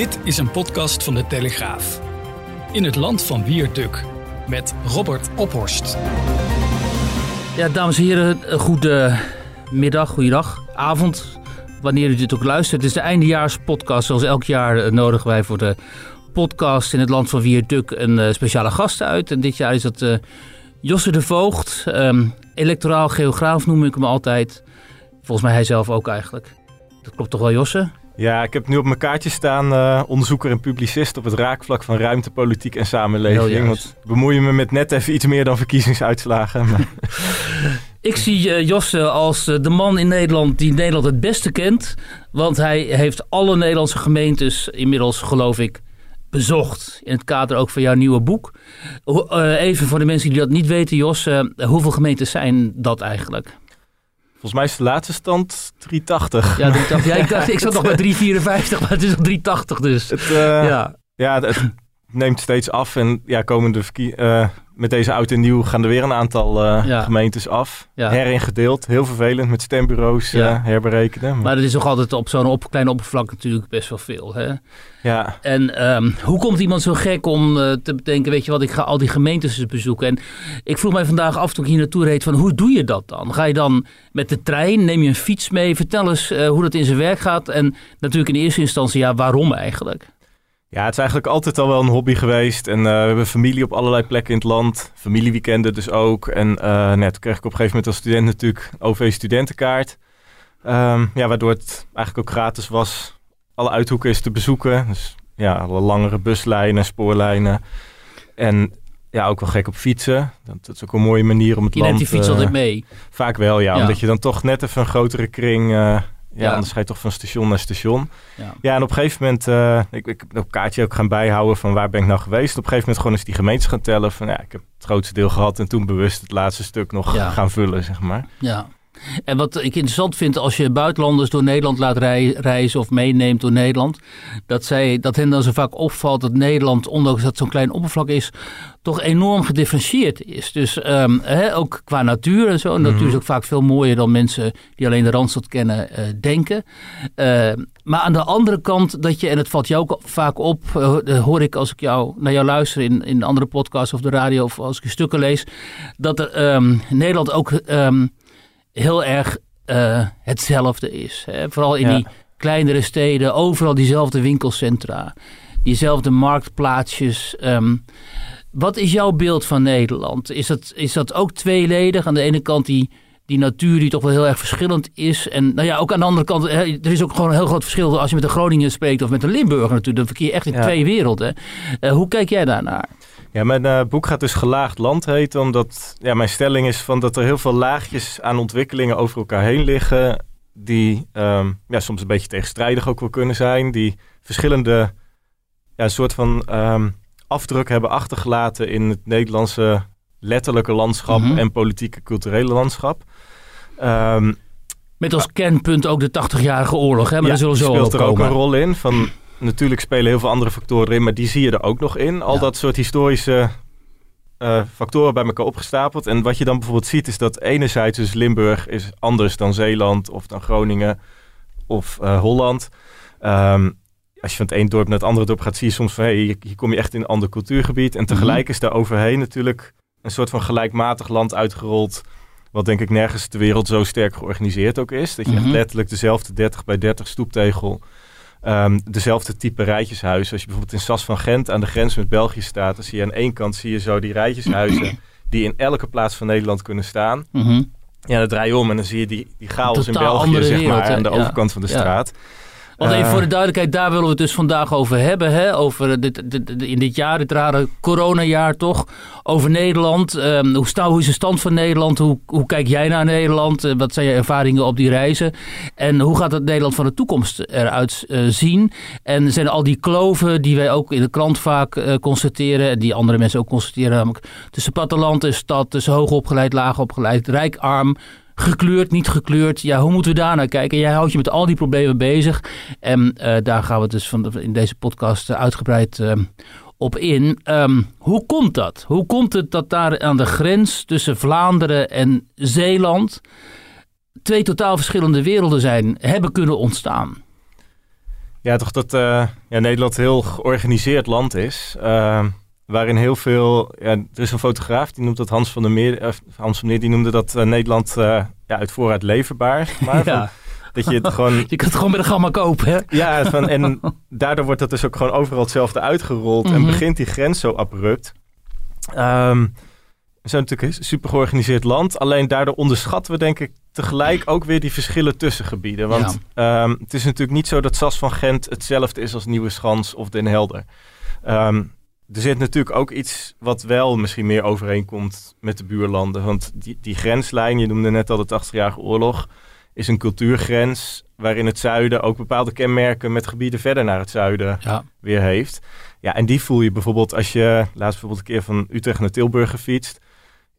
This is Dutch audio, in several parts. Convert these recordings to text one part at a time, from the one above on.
Dit is een podcast van de Telegraaf. In het land van Wierduk met Robert Ophorst. Ja, dames en heren, goede middag, goeiedag, avond. Wanneer u dit ook luistert. Het is de eindejaarspodcast. Zoals elk jaar eh, nodigen wij voor de podcast in het land van Wierduk een uh, speciale gast uit. En dit jaar is dat uh, Josse de Voogd. Um, electoraal geograaf noem ik hem altijd. Volgens mij hij zelf ook eigenlijk. Dat klopt toch wel, Josse? Ja, ik heb nu op mijn kaartje staan uh, onderzoeker en publicist op het raakvlak van ruimte, politiek en samenleving. Want bemoeien me met net even iets meer dan verkiezingsuitslagen. ik zie uh, Josse als uh, de man in Nederland die Nederland het beste kent. Want hij heeft alle Nederlandse gemeentes inmiddels, geloof ik, bezocht. In het kader ook van jouw nieuwe boek. even voor de mensen die dat niet weten, Jos, hoeveel gemeentes zijn dat eigenlijk? Volgens mij is de laatste stand 380. Ja, 380. ja ik, dacht, ik zat nog bij 354, maar het is nog 380 dus. Het, uh, ja, ja het neemt steeds af. En ja, komende uh, met deze oud en nieuw gaan er weer een aantal uh, ja. gemeentes af. Ja. Heringedeeld. Heel vervelend met stembureaus ja. herberekenen. Maar... maar dat is nog altijd op zo'n op, klein oppervlak natuurlijk best wel veel. Hè? Ja. En um, hoe komt iemand zo gek om te bedenken, weet je wat, ik ga al die gemeentes bezoeken. En ik vroeg mij vandaag af toen ik hier naartoe reed van hoe doe je dat dan? Ga je dan met de trein, neem je een fiets mee? Vertel eens hoe dat in zijn werk gaat. En natuurlijk in eerste instantie, ja, waarom eigenlijk? Ja, het is eigenlijk altijd al wel een hobby geweest. En uh, we hebben familie op allerlei plekken in het land. Familieweekenden dus ook. En uh, net kreeg ik op een gegeven moment als student natuurlijk OV-studentenkaart. Um, ja, waardoor het eigenlijk ook gratis was. Alle uithoeken is te bezoeken. Dus ja, alle langere buslijnen, spoorlijnen. En ja, ook wel gek op fietsen. Dat, is ook een mooie manier om het je land... Je neemt die fiets uh, altijd mee? Vaak wel, ja, ja, Omdat je dan toch net even een grotere kring ja, ja, anders ga je toch van station naar station. Ja, ja en op een gegeven moment, uh, ik, ik heb een kaartje ook gaan bijhouden van waar ben ik nou geweest. Op een gegeven moment gewoon eens die gemeentes gaan tellen van ja, ik heb het grootste deel gehad en toen bewust het laatste stuk nog ja. gaan vullen, zeg maar. Ja. En wat ik interessant vind als je buitenlanders door Nederland laat reizen of meeneemt door Nederland, dat, zij, dat hen dan zo vaak opvalt dat Nederland, ondanks dat het zo'n klein oppervlak is, toch enorm gedifferentieerd is. Dus um, hè, ook qua natuur en zo. En natuur is ook vaak veel mooier dan mensen die alleen de Randstad kennen uh, denken. Uh, maar aan de andere kant dat je, en het valt jou ook vaak op, uh, hoor ik als ik jou, naar jou luister in, in andere podcasts of de radio of als ik je stukken lees, dat er, um, Nederland ook um, heel erg uh, hetzelfde is. Hè? Vooral in ja. die kleinere steden, overal diezelfde winkelcentra, diezelfde marktplaatsjes. Um, wat is jouw beeld van Nederland? Is dat, is dat ook tweeledig? Aan de ene kant die, die natuur die toch wel heel erg verschillend is. En nou ja, ook aan de andere kant, er is ook gewoon een heel groot verschil als je met een Groningen spreekt of met een Limburger natuurlijk. Dan verkeer je echt in ja. twee werelden. Uh, hoe kijk jij daarnaar? Ja, mijn uh, boek gaat dus Gelaagd Land heten, omdat ja, mijn stelling is van dat er heel veel laagjes aan ontwikkelingen over elkaar heen liggen, die um, ja, soms een beetje tegenstrijdig ook wel kunnen zijn, die verschillende, ja, soort van um, afdruk hebben achtergelaten in het Nederlandse letterlijke landschap -hmm. en politieke culturele landschap. Um, Met als kernpunt ook de 80-jarige oorlog, hè? maar ja, daar zullen we zo speelt er ook een rol in van natuurlijk spelen heel veel andere factoren in, maar die zie je er ook nog in. Al ja. dat soort historische uh, factoren bij elkaar opgestapeld. En wat je dan bijvoorbeeld ziet is dat enerzijds dus Limburg is anders dan Zeeland of dan Groningen of uh, Holland. Um, als je van het ene dorp naar het andere dorp gaat, zie je soms van hey, hier, kom je echt in een ander cultuurgebied. En tegelijk -hmm. is daar overheen natuurlijk een soort van gelijkmatig land uitgerold. Wat denk ik nergens ter wereld zo sterk georganiseerd ook is. Dat je echt letterlijk dezelfde 30 bij 30 stoeptegel Um, dezelfde type rijtjeshuizen. Als je bijvoorbeeld in Sas van Gent aan de grens met België staat, dan zie je aan één kant zie je zo die rijtjeshuizen die in elke plaats van Nederland kunnen staan. Mhm. Mm -hmm. Ja, dan draai je om en dan zie je die, die chaos in België, zeg maar, aan de ja. overkant van de ja. Want even voor de duidelijkheid, daar willen we het dus vandaag over hebben. Hè? Over dit, dit, dit, in dit jaar, dit rare coronajaar toch. Over Nederland. Um, hoe, sta, hoe is de stand van Nederland? Hoe, hoe kijk jij naar Nederland? Uh, wat zijn je ervaringen op die reizen? En hoe gaat het Nederland van de toekomst eruit uh, zien? En zijn al die kloven die wij ook in de krant vaak uh, constateren... en die andere mensen ook constateren... namelijk tussen platteland en stad, tussen hoogopgeleid, laagopgeleid, rijk, arm gekleurd, niet gekleurd. Ja, hoe moeten we daar naar kijken? Jij houdt je met al die problemen bezig. En uh, daar gaan we dus van in deze podcast uitgebreid uh, op in. Um, hoe komt dat? Hoe komt het dat daar aan de grens tussen Vlaanderen en Zeeland twee totaal verschillende werelden zijn, hebben kunnen ontstaan? Ja, toch dat ja, Nederland een heel georganiseerd land is. Uh, waarin heel veel... Ja, er is een fotograaf, die noemt dat Hans van der Meer. Uh, Hans van der Meer, die noemde dat Nederland ja, uit voorraad leverbaar. Maar ja. dat je het gewoon... Je kunt het gewoon met een gamma kopen, hè? Ja, van, en daardoor wordt dat dus ook gewoon overal hetzelfde uitgerold. En Mhm. begint die grens zo abrupt. Um, we zijn natuurlijk een super georganiseerd land. Alleen daardoor onderschatten we denk ik tegelijk ook weer die verschillen tussen gebieden. Want ja. um, het is natuurlijk niet zo dat Sas van Gent hetzelfde is als Nieuwe Schans of Den Helder. Um, er zit natuurlijk ook iets wat wel misschien meer overeenkomt met de buurlanden. Want die, die grenslijn, je noemde net al de 80-jarige oorlog, is een cultuurgrens waarin het zuiden ook bepaalde kenmerken met gebieden verder naar het zuiden ja. weer heeft. Ja, en die voel je bijvoorbeeld als je laatst bijvoorbeeld een keer van Utrecht naar Tilburg gefietst.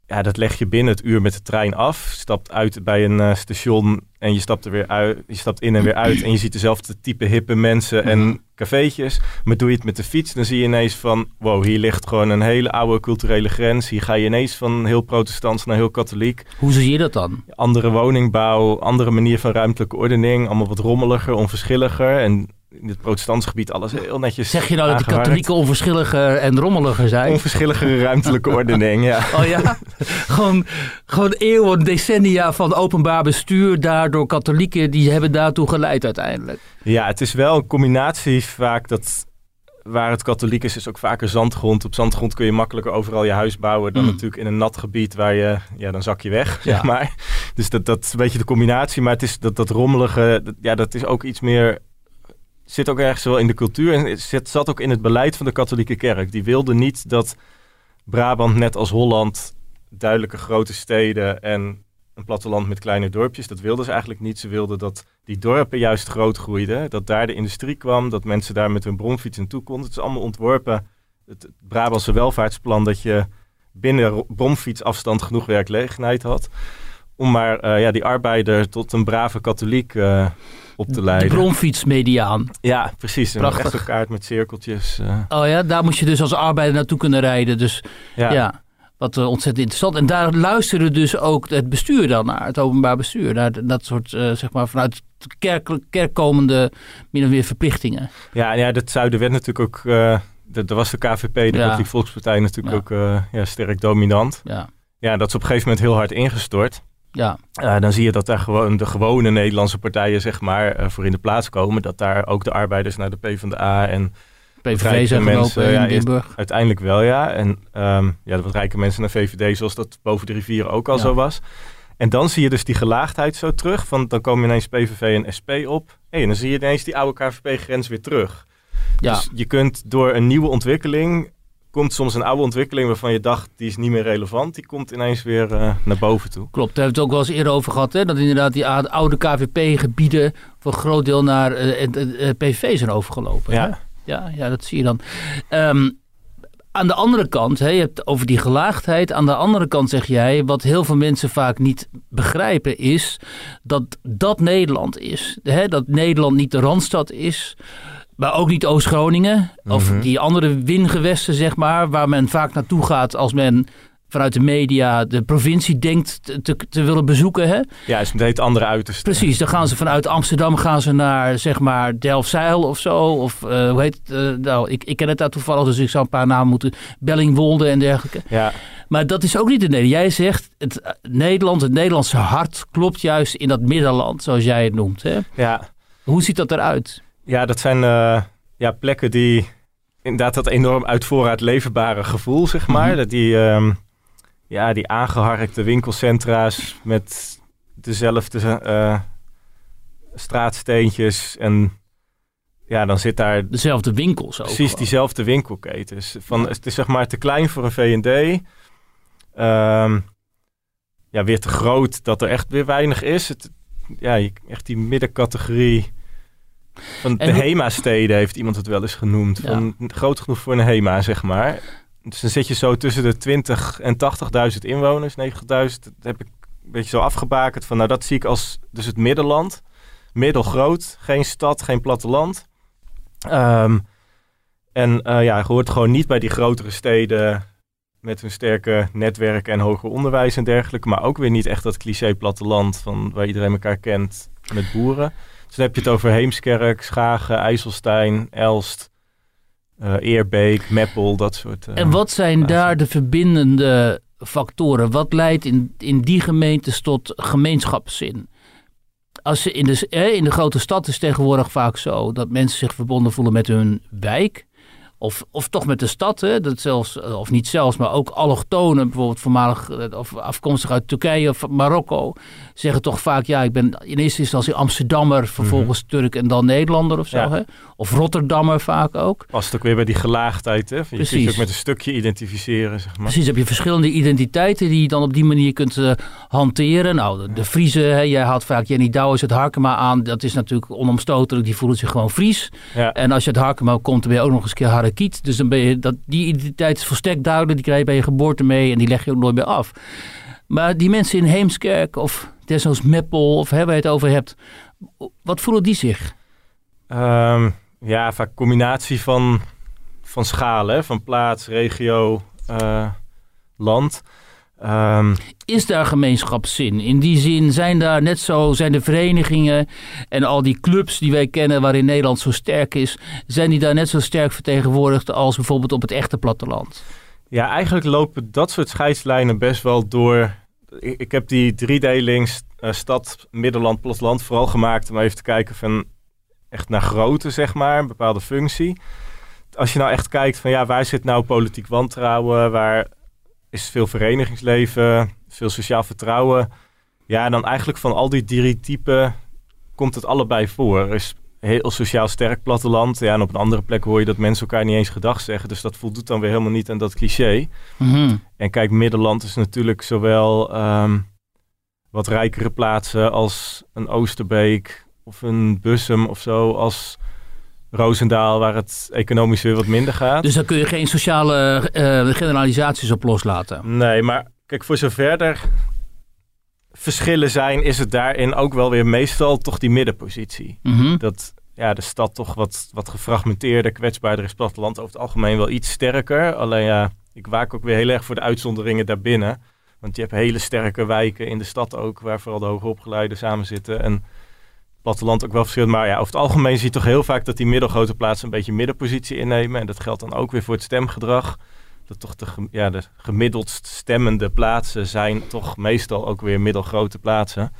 Ja, dat leg je binnen het uur met de trein af. Stapt uit bij een uh, station en je stapt er weer uit. Je stapt in en weer uit. En je ziet dezelfde type hippe mensen en Mhm. cafeetjes. Maar doe je het met de fiets, dan zie je ineens van... wow, hier ligt gewoon een hele oude culturele grens. Hier ga je ineens van heel protestants naar heel katholiek. Hoe zie je dat dan? Andere woningbouw, andere manier van ruimtelijke ordening. Allemaal wat rommeliger, onverschilliger. En in het protestantse gebied alles heel netjes Zeg je nou dat de aangeharkt. katholieken onverschilliger en rommeliger zijn? Onverschilligere ruimtelijke ordening, ja. Oh ja? gewoon, gewoon eeuwen, decennia van openbaar bestuur. Daardoor katholieken, die hebben daartoe geleid uiteindelijk. Ja, het is wel een combinatie vaak dat... Waar het katholiek is, is ook vaker zandgrond. Op zandgrond kun je makkelijker overal je huis bouwen... dan Mm. natuurlijk in een nat gebied waar je... Ja, dan zak je weg, Ja. zeg maar. Dus dat, dat is een beetje de combinatie. Maar het is dat, dat rommelige... dat- ja, dat is ook iets meer... Zit ook ergens wel in de cultuur. En zit, zat ook in het beleid van de katholieke kerk. Die wilde niet dat Brabant, net als Holland... duidelijke grote steden en een platteland met kleine dorpjes. Dat wilden ze eigenlijk niet. Ze wilden dat die dorpen juist groot groeiden. Dat daar de industrie kwam. Dat mensen daar met hun bromfiets naartoe konden. Het is allemaal ontworpen. Het, Brabantse welvaartsplan dat je binnen ro- bromfietsafstand genoeg werkgelegenheid had. Om maar eh, ja, die arbeider tot een brave katholiek eh, op te De leiden. bronfietsmediaan. Ja, precies. Een Prachtig. echte kaart met cirkeltjes. eh, Oh ja, daar moet je dus als arbeider naartoe kunnen rijden. Dus ja. ja, wat eh, ontzettend interessant. En daar luisterde dus ook het bestuur dan naar, het openbaar bestuur. Naar dat soort, eh, zeg maar, vanuit de kerk, kerk komende min of meer verplichtingen. Ja, en ja, het zuiden werd natuurlijk ook... eh de- er was de KVP, de Ja. Volkspartij, natuurlijk Ja. ook eh, ja, sterk dominant. Ja, Ja, dat is op een gegeven moment heel hard ingestort. Ja, Eh, dan zie je dat daar gewoon de gewone Nederlandse partijen zeg maar, eh, voor in de plaats komen. Dat daar ook de arbeiders naar de PvdA en PVV zijn mensen, ja, in Limburg. uiteindelijk wel ja. En ehm, ja, de wat rijke mensen naar VVD zoals dat boven de rivieren ook al Ja. zo was. En dan zie je dus die gelaagdheid zo terug. Van, dan komen ineens PVV en SP op. Hey, en dan zie je ineens die oude KVP-grens weer terug. Ja, Dus je kunt door een nieuwe ontwikkeling... komt soms een oude ontwikkeling waarvan je dacht... die is niet meer relevant. Die komt ineens weer eh, naar boven toe. klopt. Daar hebben we het ook wel eens eerder over gehad. Hè? Dat inderdaad die oude KVP-gebieden voor een groot deel naar het eh, PVV zijn overgelopen. hè? Ja, Ja, ja, dat zie je dan. Ehm, aan de andere kant, hè, je hebt over die gelaagdheid. Aan de andere kant zeg jij, wat heel veel mensen vaak niet begrijpen, is dat dat Nederland is. Hè, dat Nederland niet de Randstad is. Maar ook niet Oost-Groningen. Of Mhm. die andere wingewesten, zeg maar. Waar men vaak naartoe gaat als men vanuit de media de provincie denkt te, te, te willen bezoeken. Hè? ja is het andere uiterste. Precies, dan gaan ze vanuit Amsterdam gaan ze naar zeg maar Delfzijl of zo. Of eh, hoe heet het? eh, nou, ik, ik ken het daar toevallig, dus ik zou een paar namen moeten. Bellingwolde en dergelijke. Ja, Maar dat is ook niet het Nederland. Jij zegt, het eh, Nederland, het Nederlandse hart klopt juist in dat middenland, zoals jij het noemt. Hè? ja. Hoe ziet dat eruit? Ja, dat zijn eh, ja, plekken die inderdaad dat enorm uit voorraad leverbare gevoel, zeg maar. Mhm. Dat die, ehm, ja, die aangeharkte winkelcentra's met dezelfde eh, straatsteentjes. En ja, dan zit daar Dezelfde winkels ook. precies gewoon. diezelfde winkelketens. Van, Het is zeg maar te klein voor een V&D. Ehm, ja, weer te groot dat er echt weer weinig is. Het, ja, echt die middencategorie van de HEMA-steden heeft iemand het wel eens genoemd. Ja. Van, groot genoeg voor een HEMA, zeg maar. Dus dan zit je zo tussen de 20 en 80.000 inwoners, 90.000. Dat heb ik een beetje zo afgebakend van, nou dat zie ik als dus het middenland. Middelgroot, geen stad, geen platteland. Ehm, en eh, ja, je hoort gewoon niet bij die grotere steden met hun sterke netwerken en hoger onderwijs en dergelijke. Maar ook weer niet echt dat cliché platteland van waar iedereen elkaar kent met boeren. Dus dan heb je het over Heemskerk, Schagen, IJsselstein, Elst, uh, Eerbeek, Meppel, dat soort. Uh, en wat zijn daar de verbindende factoren? Wat leidt in, in die gemeentes tot gemeenschapszin? Als ze in, de, in de grote stad is tegenwoordig vaak zo dat mensen zich verbonden voelen met hun wijk. Of, of toch met de stad, hè? Dat zelfs, eh, of niet zelfs, maar ook allochtonen, bijvoorbeeld voormalig eh, of afkomstig uit Turkije of Marokko, zeggen toch vaak: ja, ik ben in eerste instantie Amsterdammer, vervolgens mhm. Turk en dan Nederlander of zo. Hè? Of Rotterdammer vaak ook. Past ook weer bij die gelaagdheid, hè? Je Precies. kunt je ook met een stukje identificeren, zeg maar. Precies, heb je verschillende identiteiten die je dan op die manier kunt uh, hanteren. Nou, de, de Friese, hè? jij haalt vaak Jenny Douwers het Harkema aan. Dat is natuurlijk onomstotelijk, die voelen zich gewoon Fries. Ja. En als je het Harkema komt, dan ben je ook nog eens een keer Harakiet. Dus dan ben je, dat, die identiteit is volstrekt duidelijk. Die krijg je bij je geboorte mee en die leg je ook nooit meer af. Maar die mensen in Heemskerk of desnoods Meppel of hè, waar je het over hebt, wat voelen die zich? Um, ja, vaak combinatie van, van schalen, van plaats, regio, uh, land. Um, is daar gemeenschapszin? In die zin zijn daar net zo, zijn de verenigingen en al die clubs die wij kennen waarin Nederland zo sterk is, zijn die daar net zo sterk vertegenwoordigd als bijvoorbeeld op het echte platteland? Ja, eigenlijk lopen dat soort scheidslijnen best wel door. Ik, heb die driedelings uh, stad, middenland, platteland vooral gemaakt om even te kijken van echt naar grootte, zeg maar, een bepaalde functie. Als je nou echt kijkt van ja, waar zit nou politiek wantrouwen, waar is veel verenigingsleven, veel sociaal vertrouwen. Ja, dan eigenlijk van al die drie typen komt het allebei voor. Er is heel sociaal sterk platteland. Ja, en op een andere plek hoor je dat mensen elkaar niet eens gedag zeggen. Dus dat voldoet dan weer helemaal niet aan dat cliché. Mhm. En kijk, Middenland is natuurlijk zowel ehm, wat rijkere plaatsen als een Oosterbeek of een Bussum of zo als Roosendaal, waar het economisch weer wat minder gaat. Dus daar kun je geen sociale uh, generalisaties op loslaten? Nee, maar kijk, voor zover er verschillen zijn, is het daarin ook wel weer meestal toch die middenpositie. Mhm. Dat ja, de stad toch wat, wat gefragmenteerder, kwetsbaarder is, platteland over het algemeen wel iets sterker. Alleen ja, ik waak ook weer heel erg voor de uitzonderingen daarbinnen. Want je hebt hele sterke wijken in de stad ook, waar vooral de hoogopgeleiden samen zitten. En platteland ook wel verschillend. Maar ja, over het algemeen zie je toch heel vaak dat die middelgrote plaatsen een beetje middenpositie innemen. En dat geldt dan ook weer voor het stemgedrag. Dat toch de, ja, de gemiddeld stemmende plaatsen zijn toch meestal ook weer middelgrote plaatsen.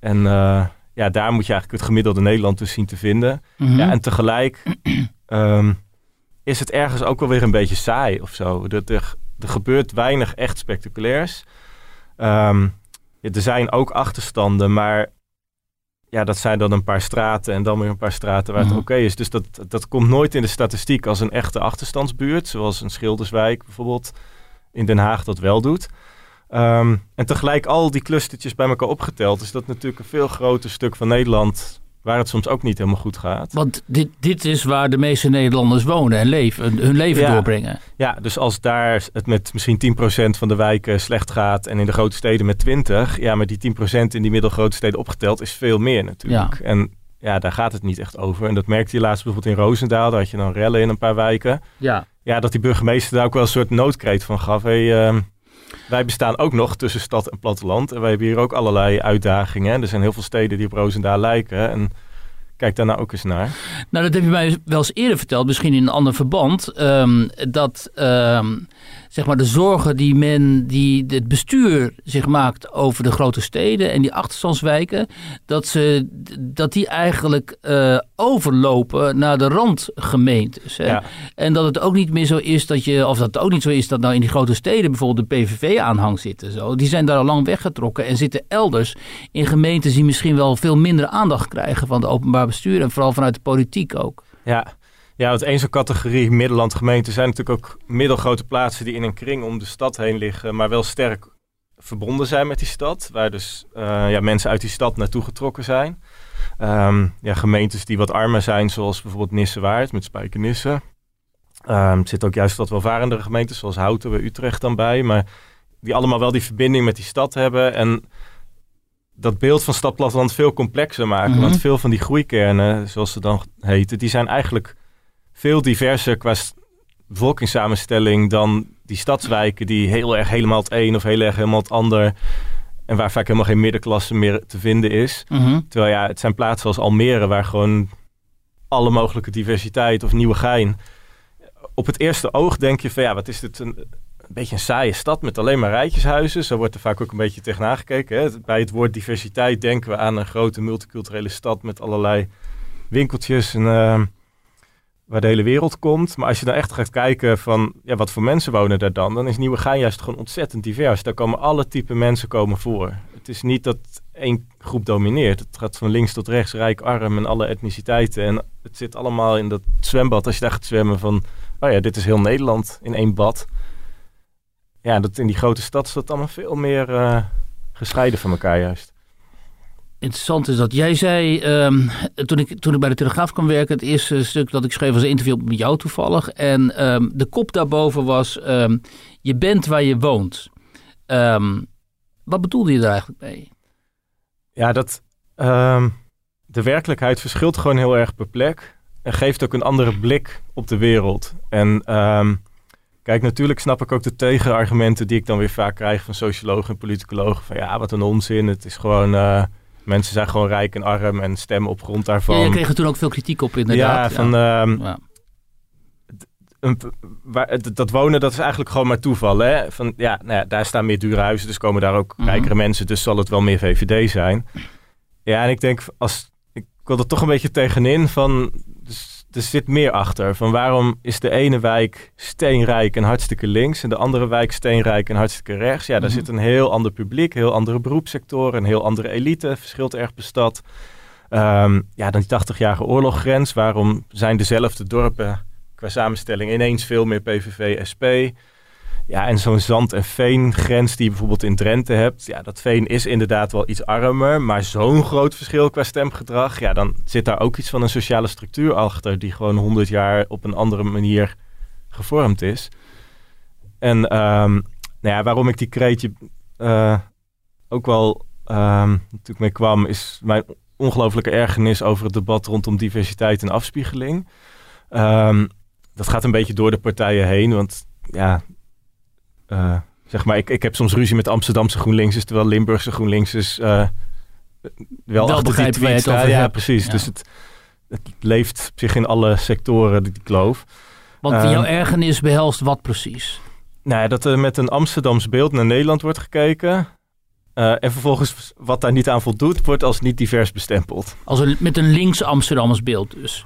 En uh, ja, daar moet je eigenlijk het gemiddelde Nederland dus zien te vinden. Mhm. ja, en tegelijk um, is het ergens ook wel weer een beetje saai of zo. Er, er, er gebeurt weinig echt spectaculairs. Um, ja, er zijn ook achterstanden, maar ja, dat zijn dan een paar straten en dan weer een paar straten waar het mhm. oké is. Dus dat, dat komt nooit in de statistiek als een echte achterstandsbuurt, zoals een Schilderswijk bijvoorbeeld in Den Haag dat wel doet. Um, en tegelijk al die clustertjes bij elkaar opgeteld, is dat natuurlijk een veel groter stuk van Nederland waar het soms ook niet helemaal goed gaat. Want dit, dit is waar de meeste Nederlanders wonen en leven, hun leven doorbrengen. Ja, dus als daar het met misschien 10% van de wijken slecht gaat en in de grote steden met 20%, ja, maar die 10% in die middelgrote steden opgeteld is veel meer natuurlijk. Ja. En ja, daar gaat het niet echt over. En dat merkte je laatst bijvoorbeeld in Roosendaal, daar had je dan rellen in een paar wijken. Ja. Ja, dat die burgemeester daar ook wel een soort noodkreet van gaf. Hey, uh, wij bestaan ook nog tussen stad en platteland. En wij hebben hier ook allerlei uitdagingen. Er zijn heel veel steden die op Roosendaal lijken. En kijk daar nou ook eens naar. Nou, dat heb je mij wel eens eerder verteld, misschien in een ander verband. Ehm, dat ehm, zeg maar de zorgen die men, die het bestuur zich maakt over de grote steden en die achterstandswijken, dat, ze, dat die eigenlijk uh, overlopen naar de randgemeentes. Hè? En dat het ook niet meer zo is dat je, of dat het ook niet zo is dat nou in die grote steden bijvoorbeeld de PVV-aanhang zitten. Zo. Die zijn daar al lang weggetrokken en zitten elders in gemeentes die misschien wel veel minder aandacht krijgen van de openbaar bestuur en vooral vanuit de politiek ook. Ja, ja, want één zo'n categorie Middelland gemeenten zijn natuurlijk ook middelgrote plaatsen die in een kring om de stad heen liggen, maar wel sterk verbonden zijn met die stad. Waar dus uh, ja, mensen uit die stad naartoe getrokken zijn. Um, ja, gemeentes die wat armer zijn, zoals bijvoorbeeld Nissewaard met Spijkenisse. Um, er zitten ook juist wat welvarendere gemeentes, zoals Houten bij Utrecht dan bij. Maar die allemaal wel die verbinding met die stad hebben. En dat beeld van stad-platteland veel complexer maken. Mhm. Want veel van die groeikernen, zoals ze dan heten, die zijn eigenlijk veel diverser qua bevolkingssamenstelling dan die stadswijken die heel erg helemaal het een of heel erg helemaal het ander en waar vaak helemaal geen middenklasse meer te vinden is. Mhm. Terwijl ja, het zijn plaatsen als Almere waar gewoon alle mogelijke diversiteit of nieuwe gein. Op het eerste oog denk je van ja, wat is dit een, een beetje een saaie stad met alleen maar rijtjeshuizen. Zo wordt er vaak ook een beetje tegenaan gekeken. Hè? Bij het woord diversiteit denken we aan een grote multiculturele stad met allerlei winkeltjes en eh, waar de hele wereld komt. Maar als je dan echt gaat kijken van ja, wat voor mensen wonen daar dan, dan is Nieuwegein juist gewoon ontzettend divers. Daar komen alle type mensen komen voor. Het is niet dat één groep domineert. Het gaat van links tot rechts, rijk, arm en alle etniciteiten. En het zit allemaal in dat zwembad. Als je daar gaat zwemmen van, oh ja, dit is heel Nederland in één bad. Ja, dat in die grote stad is dat allemaal veel meer eh, gescheiden van elkaar juist. Interessant is dat jij zei, ehm, toen, ik, toen ik bij de Telegraaf kwam werken, het eerste stuk dat ik schreef was een interview met jou toevallig. En ehm, de kop daarboven was, ehm, je bent waar je woont. Wat bedoelde je daar eigenlijk mee? Ja, dat de werkelijkheid verschilt gewoon heel erg per plek. En geeft ook een andere blik op de wereld. En kijk, natuurlijk snap ik ook de tegenargumenten die ik dan weer vaak krijg van sociologen en politicologen. Van ja, wat een onzin. Het is gewoon, eh, mensen zijn gewoon rijk en arm en stemmen op grond daarvan. Ja, je kreeg er toen ook veel kritiek op inderdaad. Ja, van ehm, Ja. een, waar, het- dat wonen, dat is eigenlijk gewoon maar toeval. Hè? Van, ja, nou ja, daar staan meer dure huizen, dus komen daar ook Mhm. rijkere mensen. Dus zal het wel meer VVD zijn. Ja, en ik denk, als, ik wil er toch een beetje tegenin van... Dus, er zit meer achter. Van waarom is de ene wijk steenrijk en hartstikke links... en de andere wijk steenrijk en hartstikke rechts? Ja, daar Mhm. zit een heel ander publiek, heel andere beroepssectoren... een heel andere elite, verschilt erg per stad. Ehm, ja, dan die 80-jarige oorloggrens. Waarom zijn dezelfde dorpen qua samenstelling ineens veel meer PVV, SP. Ja, en zo'n zand- en veengrens die je bijvoorbeeld in Drenthe hebt. Ja, dat veen is inderdaad wel iets armer, maar zo'n groot verschil qua stemgedrag. Ja, dan zit daar ook iets van een sociale structuur achter die gewoon 100 jaar op een andere manier gevormd is. En ehm, nou ja, waarom ik die kreetje eh, ook wel ehm, natuurlijk mee kwam, is mijn ongelooflijke ergernis over het debat rondom diversiteit en afspiegeling. Ehm, dat gaat een beetje door de partijen heen, want ja, eh, zeg maar, ik, ik heb soms ruzie met Amsterdamse GroenLinks, terwijl Limburgse GroenLinks is eh, wel, Wel achter die staan. Ja, hebt. precies. Ja. Dus het, het leeft op zich in alle sectoren, die, kloof. Want Ehm, jouw ergernis behelst wat precies? Nou ja, dat er met een Amsterdams beeld naar Nederland wordt gekeken. eh, en vervolgens wat daar niet aan voldoet, wordt als niet divers bestempeld. Als een, met een links Amsterdammers beeld dus.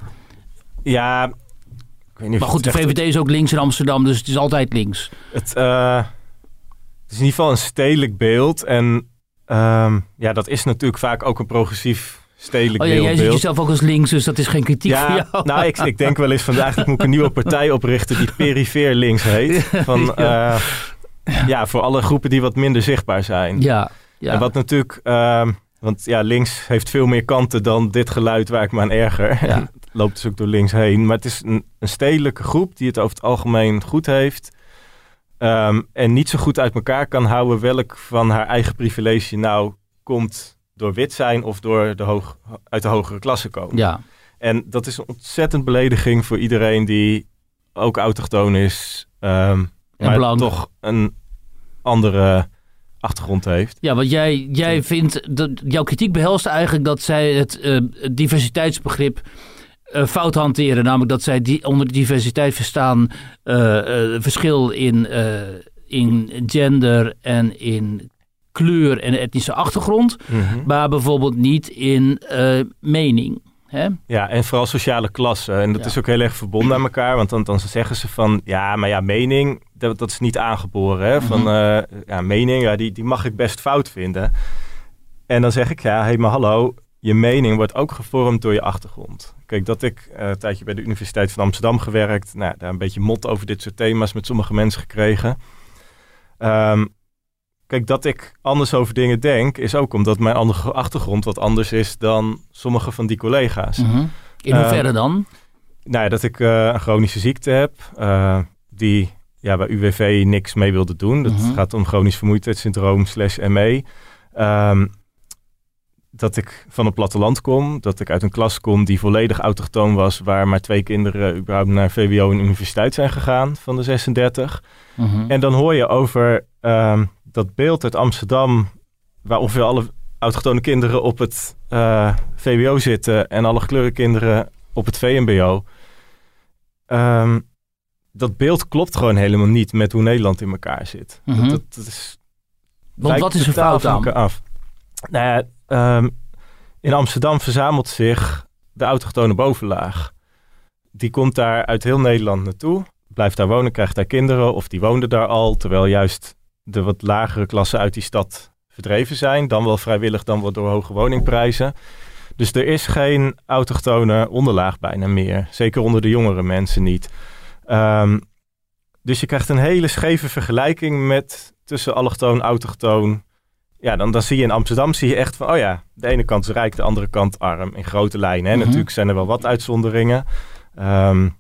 Ja, ik weet niet of Maar goed, de VVD is ook links in Amsterdam, dus het is altijd links. Het, eh, het is in ieder geval een stedelijk beeld. En ehm, ja, dat is natuurlijk vaak ook een progressief stedelijk Oh ja, jij ziet jezelf ook als links, dus dat is geen kritiek voor Ja, jou. nou, ik, ik denk wel eens van eigenlijk moet ik een nieuwe partij oprichten die perifeer links heet. Van, Ja. eh, ja, voor alle groepen die wat minder zichtbaar zijn. Ja, ja. En wat natuurlijk, ehm, want ja, links heeft veel meer kanten dan dit geluid waar ik me aan erger. Ja. Loopt dus ook door links heen. Maar het is een, een stedelijke groep die het over het algemeen goed heeft. ehm, en niet zo goed uit elkaar kan houden welk van haar eigen privilege nou komt door wit zijn of door de hoog, uit de hogere klasse komen. ja. En dat is een ontzettend belediging voor iedereen die ook autochtoon is, ehm, maar blank. toch een andere achtergrond heeft. Ja, want jij, jij vindt, dat, jouw kritiek behelst eigenlijk dat zij het eh, diversiteitsbegrip fout hanteren. Namelijk dat zij die, onder diversiteit verstaan eh, eh, verschil in, eh, in gender en in kleur en etnische achtergrond. Maar bijvoorbeeld niet in eh, mening. Hè? Ja, en vooral sociale klasse. En dat Ja. is ook heel erg verbonden aan elkaar. Want dan, dan zeggen ze van, ja, maar ja, mening, dat, dat is niet aangeboren. Hè? Van, Mhm. eh, ja, mening, ja, die, die mag ik best fout vinden. En dan zeg ik, ja, hé, hey, maar hallo, je mening wordt ook gevormd door je achtergrond. Kijk, dat ik eh, een tijdje bij de Universiteit van Amsterdam gewerkt. Nou, daar een beetje mot over dit soort thema's met sommige mensen gekregen. Ehm, kijk, dat ik anders over dingen denk, is ook omdat mijn andere achtergrond wat anders is dan sommige van die collega's. Mhm. In Eh, hoeverre dan? Nou ja, dat ik eh, een chronische ziekte heb, eh, die ja, bij UWV niks mee wilde doen. Dat Mhm. gaat om chronisch vermoeidheidssyndroom slash ME. Ehm, dat ik van het platteland kom, dat ik uit een klas kom die volledig autochtoon was, waar maar twee kinderen überhaupt naar VWO en universiteit zijn gegaan van de 36. Mhm. En dan hoor je over ehm, dat beeld uit Amsterdam waar ongeveer alle autochtone kinderen op het uh, VWO zitten en alle gekleurde kinderen op het VMBO. Um, dat beeld klopt gewoon helemaal niet met hoe Nederland in elkaar zit. Mm -hmm. dat, dat, is, Want wat is er fout aan? Af. Nou ja, um, in Amsterdam verzamelt zich de autochtone bovenlaag. Die komt daar uit heel Nederland naartoe, blijft daar wonen, krijgt daar kinderen of die woonden daar al, terwijl juist de wat lagere klassen uit die stad verdreven zijn. Dan wel vrijwillig, dan wel door hoge woningprijzen. Dus er is geen autochtone onderlaag bijna meer. Zeker onder de jongere mensen niet. Um, dus je krijgt een hele scheve vergelijking met tussen allochtoon, autochtoon. Ja, dan, dan zie je in Amsterdam zie je echt van, oh ja, de ene kant is rijk, de andere kant arm. In grote lijnen. Hè? Mhm. Natuurlijk zijn er wel wat uitzonderingen. Um,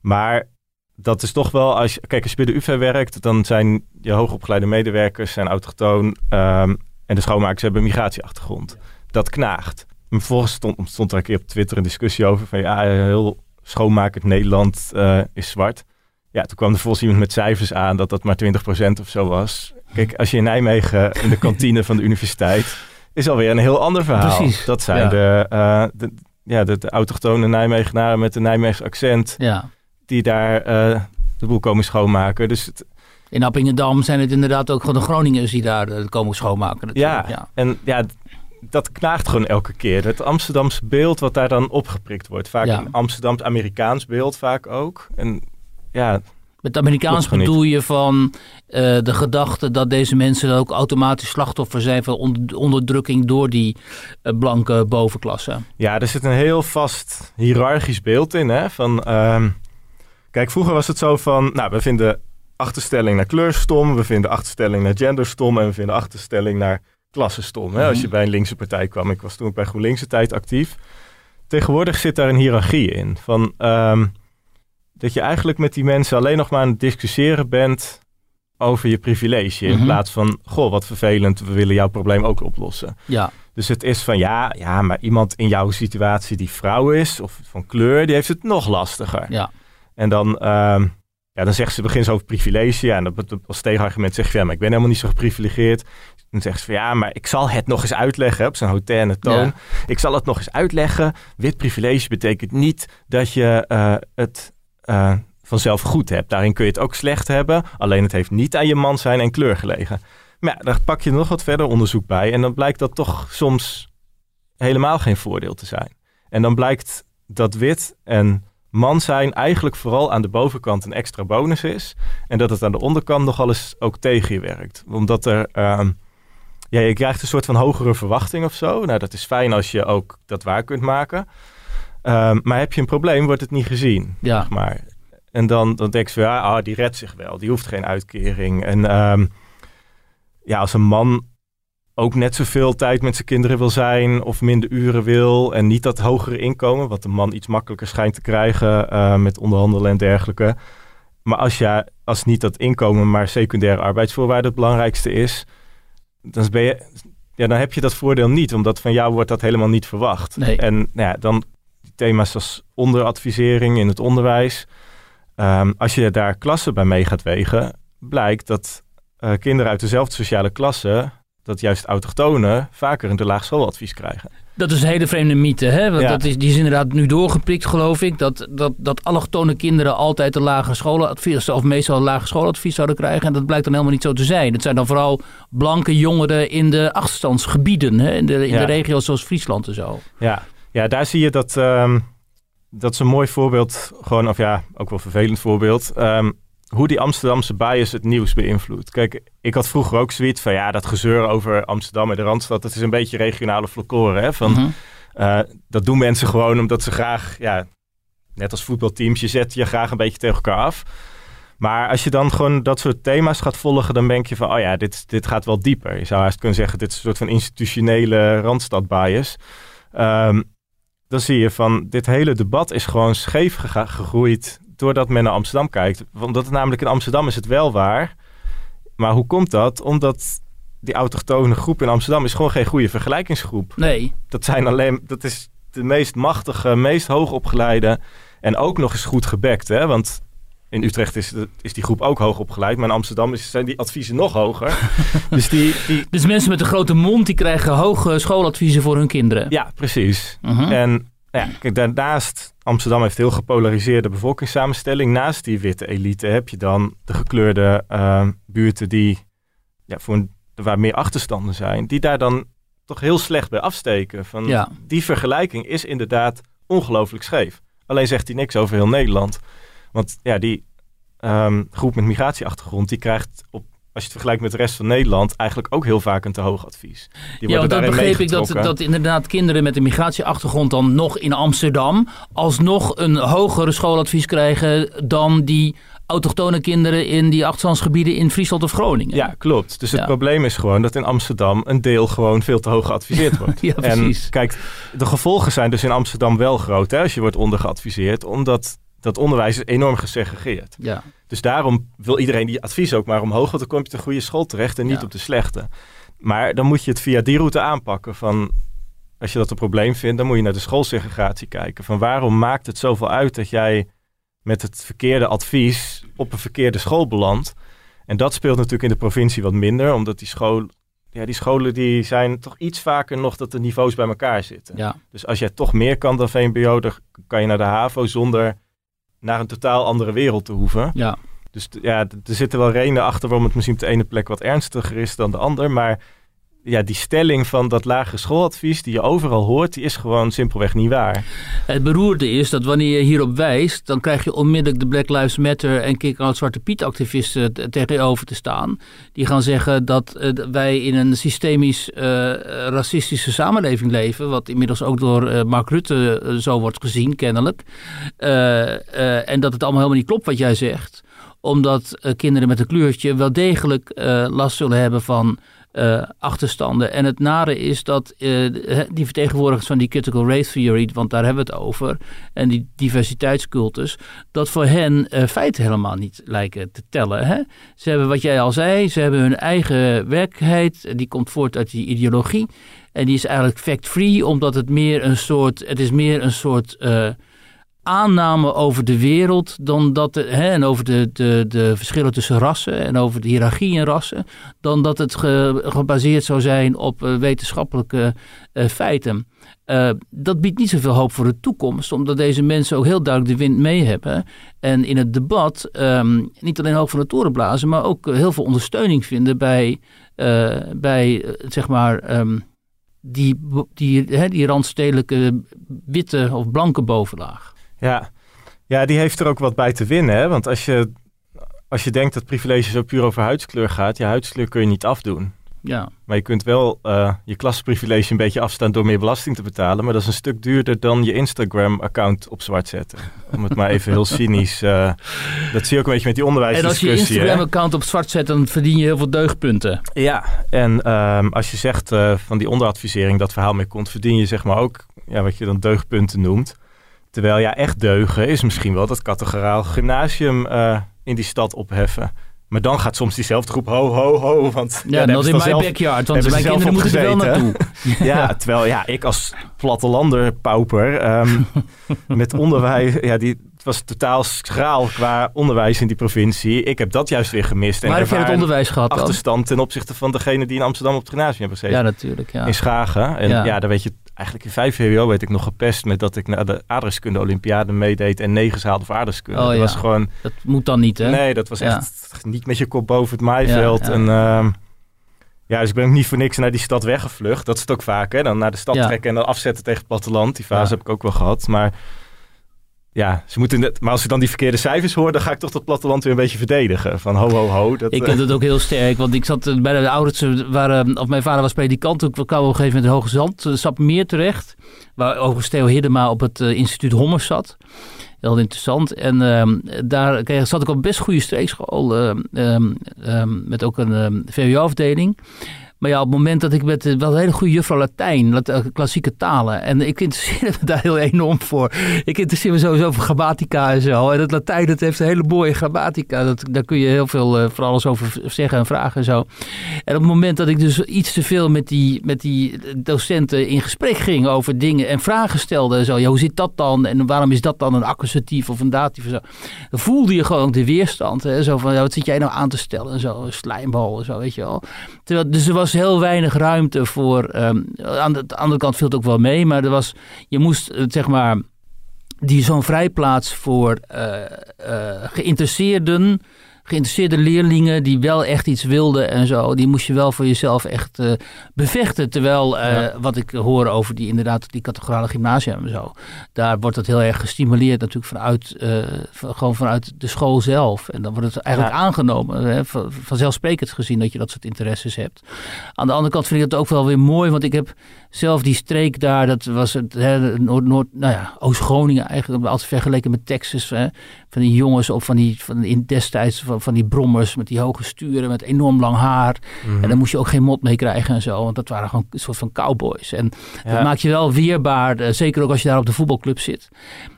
maar dat is toch wel, als je, kijk, als je bij de UvA werkt, dan zijn je hoogopgeleide medewerkers zijn autochtoon um, en de schoonmakers hebben een migratieachtergrond. Dat knaagt. En vervolgens stond, stond er een keer op Twitter een discussie over van ja, heel schoonmakend Nederland uh, is zwart. Ja, toen kwam er volgens iemand met cijfers aan dat dat maar 20% of zo was. Kijk, als je in Nijmegen in de kantine van de universiteit, is alweer een heel ander verhaal. Precies, dat zijn ja. de, uh, de, ja, de, de autochtone Nijmegenaren met een Nijmeegs accent Ja. die daar uh, de boel komen schoonmaken. Dus het, In Appingedam zijn het inderdaad ook gewoon de Groningers die daar eh, komen schoonmaken. ja, natuurlijk. ja. en ja, dat knaagt gewoon elke keer. Het Amsterdamse beeld wat daar dan opgeprikt wordt. Vaak Ja. een Amsterdams-Amerikaans beeld vaak ook. En ja, Met Amerikaans bedoel je van eh, de gedachte dat deze mensen ook automatisch slachtoffer zijn van onder- onderdrukking door die eh, blanke bovenklasse. ja, er zit een heel vast hiërarchisch beeld in. Hè? Van, ehm, kijk, vroeger was het zo van, nou, we vinden achterstelling naar kleur stom, we vinden achterstelling naar gender stom en we vinden achterstelling naar klasse stom. Hè? Als je Mhm. bij een linkse partij kwam, ik was toen ook bij GroenLinkse tijd actief. Tegenwoordig zit daar een hiërarchie in. Van, ehm, dat je eigenlijk met die mensen alleen nog maar aan het discussiëren bent over je privilege. In Mhm. plaats van, goh, wat vervelend, we willen jouw probleem ook oplossen. Ja, Dus het is van, ja, ja, maar iemand in jouw situatie die vrouw is of van kleur, die heeft het nog lastiger. ja. En dan, ehm, ja, dan zegt ze, begint ze over privilege. Ja, en dat, als tegenargument zeg je, ja, maar ik ben helemaal niet zo geprivilegeerd. Dan zegt ze van, ja, maar ik zal het nog eens uitleggen op zijn hautaine toon. Ja. Ik zal het nog eens uitleggen. Wit privilege betekent niet dat je eh, het eh, vanzelf goed hebt. Daarin kun je het ook slecht hebben. Alleen het heeft niet aan je man zijn en kleur gelegen. Maar ja, daar pak je nog wat verder onderzoek bij. En dan blijkt dat toch soms helemaal geen voordeel te zijn. En dan blijkt dat wit en man zijn eigenlijk vooral aan de bovenkant een extra bonus is. En dat het aan de onderkant nogal eens ook tegen je werkt. Omdat er, ehm, ja, je krijgt een soort van hogere verwachting of zo. Nou, dat is fijn als je ook dat waar kunt maken. Ehm, maar heb je een probleem, wordt het niet gezien. Ja. Zeg maar. En dan, dan denk je van, ja, ah, die redt zich wel. Die hoeft geen uitkering. En ehm, ja, als een man ook net zoveel tijd met zijn kinderen wil zijn of minder uren wil en niet dat hogere inkomen, wat een man iets makkelijker schijnt te krijgen eh, met onderhandelen en dergelijke. Maar als, je, als niet dat inkomen, maar secundaire arbeidsvoorwaarden het belangrijkste is, dan, ben je, ja, dan heb je dat voordeel niet, omdat van jou wordt dat helemaal niet verwacht. Nee. En nou ja, dan thema's als onderadvisering in het onderwijs. Ehm, als je daar klassen bij mee gaat wegen, blijkt dat eh, kinderen uit dezelfde sociale klasse, dat juist autochtonen vaker een te laag schooladvies krijgen. Dat is een hele vreemde mythe. Hè? Want Ja. dat is, die is inderdaad nu doorgeprikt, geloof ik. Dat, dat, dat allochtone kinderen altijd een lage schooladvies, of meestal een lage schooladvies zouden krijgen. En dat blijkt dan helemaal niet zo te zijn. Het zijn dan vooral blanke jongeren in de achterstandsgebieden. Hè? In, de, in Ja. de regio's zoals Friesland en zo. Ja, ja daar zie je dat. ehm, dat is een mooi voorbeeld, gewoon, of ja, ook wel een vervelend voorbeeld. ehm, hoe die Amsterdamse bias het nieuws beïnvloedt. Kijk, ik had vroeger ook zoiets van ja, dat gezeur over Amsterdam en de Randstad, dat is een beetje regionale folklore. Hè? Van, Mhm. eh, dat doen mensen gewoon omdat ze graag, ja, net als voetbalteams, je zet je graag een beetje tegen elkaar af. Maar als je dan gewoon dat soort thema's gaat volgen, dan denk je van, oh ja, dit, dit gaat wel dieper. Je zou haast kunnen zeggen, dit is een soort van institutionele Randstad-bias. Ehm, dan zie je van, dit hele debat is gewoon scheef gegroeid doordat men naar Amsterdam kijkt. Omdat het namelijk in Amsterdam is het wel waar. Maar hoe komt dat? Omdat die autochtone groep in Amsterdam is gewoon geen goede vergelijkingsgroep. Nee, Dat zijn alleen, dat is de meest machtige, meest hoogopgeleide en ook nog eens goed gebekt. Hè? Want in Utrecht is, is die groep ook hoog opgeleid, maar in Amsterdam is, zijn die adviezen nog hoger. dus, die, die... dus mensen met een grote mond die krijgen hoge schooladviezen voor hun kinderen. Ja, precies. Uh-huh. En ja, kijk, daarnaast, Amsterdam heeft heel gepolariseerde bevolkingssamenstelling. Naast die witte elite heb je dan de gekleurde uh, buurten die, ja, voor een, waar meer achterstanden zijn, die daar dan toch heel slecht bij afsteken. Van, ja. Die vergelijking is inderdaad ongelooflijk scheef. Alleen zegt hij niks over heel Nederland. Want ja, die um, groep met migratieachtergrond, die krijgt op als je het vergelijkt met de rest van Nederland, eigenlijk ook heel vaak een te hoog advies. Die ja, dat begreep ik dat, dat inderdaad kinderen met een migratieachtergrond dan nog in Amsterdam alsnog een hoger schooladvies krijgen dan die autochtone kinderen in die achterstandsgebieden in Friesland of Groningen. Ja, klopt. Dus het probleem is gewoon dat in Amsterdam een deel gewoon veel te hoog geadviseerd wordt. ja, precies. En kijk, de gevolgen zijn dus in Amsterdam wel groot hè, als je wordt ondergeadviseerd, omdat dat onderwijs is enorm gesegregeerd. Ja. Dus daarom wil iedereen die advies ook maar omhoog, want dan kom je op de goede school terecht en niet op de slechte. Maar dan moet je het via die route aanpakken van als je dat een probleem vindt, dan moet je naar de schoolsegregatie kijken. Van waarom maakt het zoveel uit dat jij met het verkeerde advies op een verkeerde school belandt? En dat speelt natuurlijk in de provincie wat minder, omdat die, school, ja, die scholen die zijn toch iets vaker nog dat de niveaus bij elkaar zitten. Ja. Dus als jij toch meer kan dan VMBO, dan kan je naar de HAVO zonder naar een totaal andere wereld te hoeven. Ja. Dus ja, er zitten wel redenen achter waarom het misschien op de ene plek wat ernstiger is dan de ander. Maar ja, die stelling van dat lagere schooladvies die je overal hoort, die is gewoon simpelweg niet waar. Het beroerde is dat wanneer je hierop wijst, dan krijg je onmiddellijk de Black Lives Matter en Kick-Out Zwarte Piet activisten tegenover te staan. Die gaan zeggen dat uh, wij in een systemisch uh, racistische samenleving leven, wat inmiddels ook door uh, Mark Rutte zo wordt gezien, kennelijk. en dat het allemaal helemaal niet klopt wat jij zegt omdat kinderen met een kleurtje wel degelijk last zullen hebben van uh, achterstanden. En het nare is dat uh, die vertegenwoordigers van die critical race theory, want daar hebben we het over, en die diversiteitscultus, dat voor hen uh, feiten helemaal niet lijken te tellen. Hè? Ze hebben, wat jij al zei, ze hebben hun eigen werkelijkheid, die komt voort uit die ideologie. En die is eigenlijk fact-free, omdat het meer een soort, het is meer een soort aanname over de wereld dan dat hè, en over de, de, de verschillen tussen rassen en over de hiërarchie in rassen, dan dat het gebaseerd zou zijn op uh, wetenschappelijke uh, feiten. Uh, dat biedt niet zoveel hoop voor de toekomst, omdat deze mensen ook heel duidelijk de wind mee hebben. En in het debat um, niet alleen hoog van de toren blazen, maar ook heel veel ondersteuning vinden bij, bij zeg maar, um, die, die, hè, die randstedelijke witte of blanke bovenlaag. Ja. ja, die heeft er ook wat bij te winnen. Hè? Want als je, als je denkt dat privilege zo puur over huidskleur gaat, je huidskleur kun je niet afdoen. Ja. Maar je kunt wel uh, je klassenprivilege een beetje afstaan door meer belasting te betalen. Maar dat is een stuk duurder dan je Instagram-account op zwart zetten. Om het maar even heel cynisch. Uh, dat zie je ook een beetje met die onderwijsdiscussie. En als je Instagram-account op zwart zet, dan verdien je heel veel deugdpunten. Ja, en um, als je zegt uh, van die onderadvisering dat verhaal mee komt, verdien je zeg maar ook ja, wat je dan deugdpunten noemt. Terwijl ja, echt deugen is misschien wel dat categoraal gymnasium uh, in die stad opheffen. Maar dan gaat soms diezelfde groep ho, ho, ho. Want, ja, ja dat in mijn backyard, want mijn kinderen moeten er wel naartoe. ja, terwijl ja, ik als plattelander pauper um, met onderwijs... Ja, die, was totaal schraal qua onderwijs in die provincie. Ik heb dat juist weer gemist. En heb je het onderwijs gehad Achterstand ten opzichte van degene die in Amsterdam op het gymnasium hebben gezeten. Ja, natuurlijk. Ja. In Schagen. En ja. ja, daar weet je eigenlijk in vijf VWO werd ik nog gepest met dat ik naar de aardrijkskunde Olympiade meedeed en negen haalde voor aardrijkskunde. Oh, dat ja. was gewoon. Dat moet dan niet, hè? Nee, dat was echt niet met je kop boven het maaiveld. En uh, ja, dus ik ben ook niet voor niks naar die stad weggevlucht. Dat is het ook vaak, hè? Dan naar de stad trekken en dan afzetten tegen het platteland. Die fase heb ik ook wel gehad. Maar ja, ze moeten net, maar als ik dan die verkeerde cijfers hoor, dan ga ik toch dat platteland weer een beetje verdedigen. Van ho, ho, ho. Dat, ik vind het ook heel sterk, want ik zat bij de ouders, waren, of mijn vader was predikant, toen kwam op een gegeven moment in Hoge Zand, stap meer terecht, waar overigens Theo Hiddema op het instituut Hommers zat. Heel interessant. En um, daar kreeg, zat ik op best goede streekschool, um, um, met ook een VWO-afdeling. Maar ja, op het moment dat ik met wel een hele goede juffrouw Latijn, klassieke talen. En ik interesseer me daar heel enorm voor. Ik interesseer me sowieso voor grammatica en zo. En het Latijn, dat heeft een hele mooie grammatica. Dat, daar kun je heel veel uh, voor alles over zeggen en vragen en zo. En op het moment dat ik dus iets te veel met die, met die docenten in gesprek ging over dingen en vragen stelde en zo. Ja, hoe zit dat dan? En waarom is dat dan een accusatief of een datief zo? Dan voelde je gewoon de weerstand. Hè? Zo van, wat zit jij nou aan te stellen? En zo, slijmbal en zo, weet je wel. Terwijl, dus er was heel weinig ruimte voor... Um, aan, de, andere kant viel het ook wel mee, maar er was... Je moest, eh, zeg maar... Die zo'n vrijplaats voor uh, uh, geïnteresseerden geïnteresseerde leerlingen die wel echt iets wilden en zo, die moest je wel voor jezelf echt uh, bevechten. Terwijl uh, wat ik hoor over die inderdaad die categorale gymnasium en zo, daar wordt het heel erg gestimuleerd natuurlijk vanuit, uh, gewoon vanuit de school zelf. En dan wordt het eigenlijk ja. aangenomen, hè, vanzelfsprekend gezien dat je dat soort interesses hebt. Aan de andere kant vind ik het ook wel weer mooi, want ik heb zelf die streek daar, dat was het Noord, Noord nou ja, Oost-Groningen eigenlijk, altijd vergeleken met Texas, hè, van die jongens of van die, van in destijds van, van die brommers met die hoge sturen, met enorm lang haar. Mhm. En daar moest je ook geen mot mee krijgen en zo, want dat waren gewoon een soort van cowboys. En Ja. dat maakt je wel weerbaar, eh, zeker ook als je daar op de voetbalclub zit.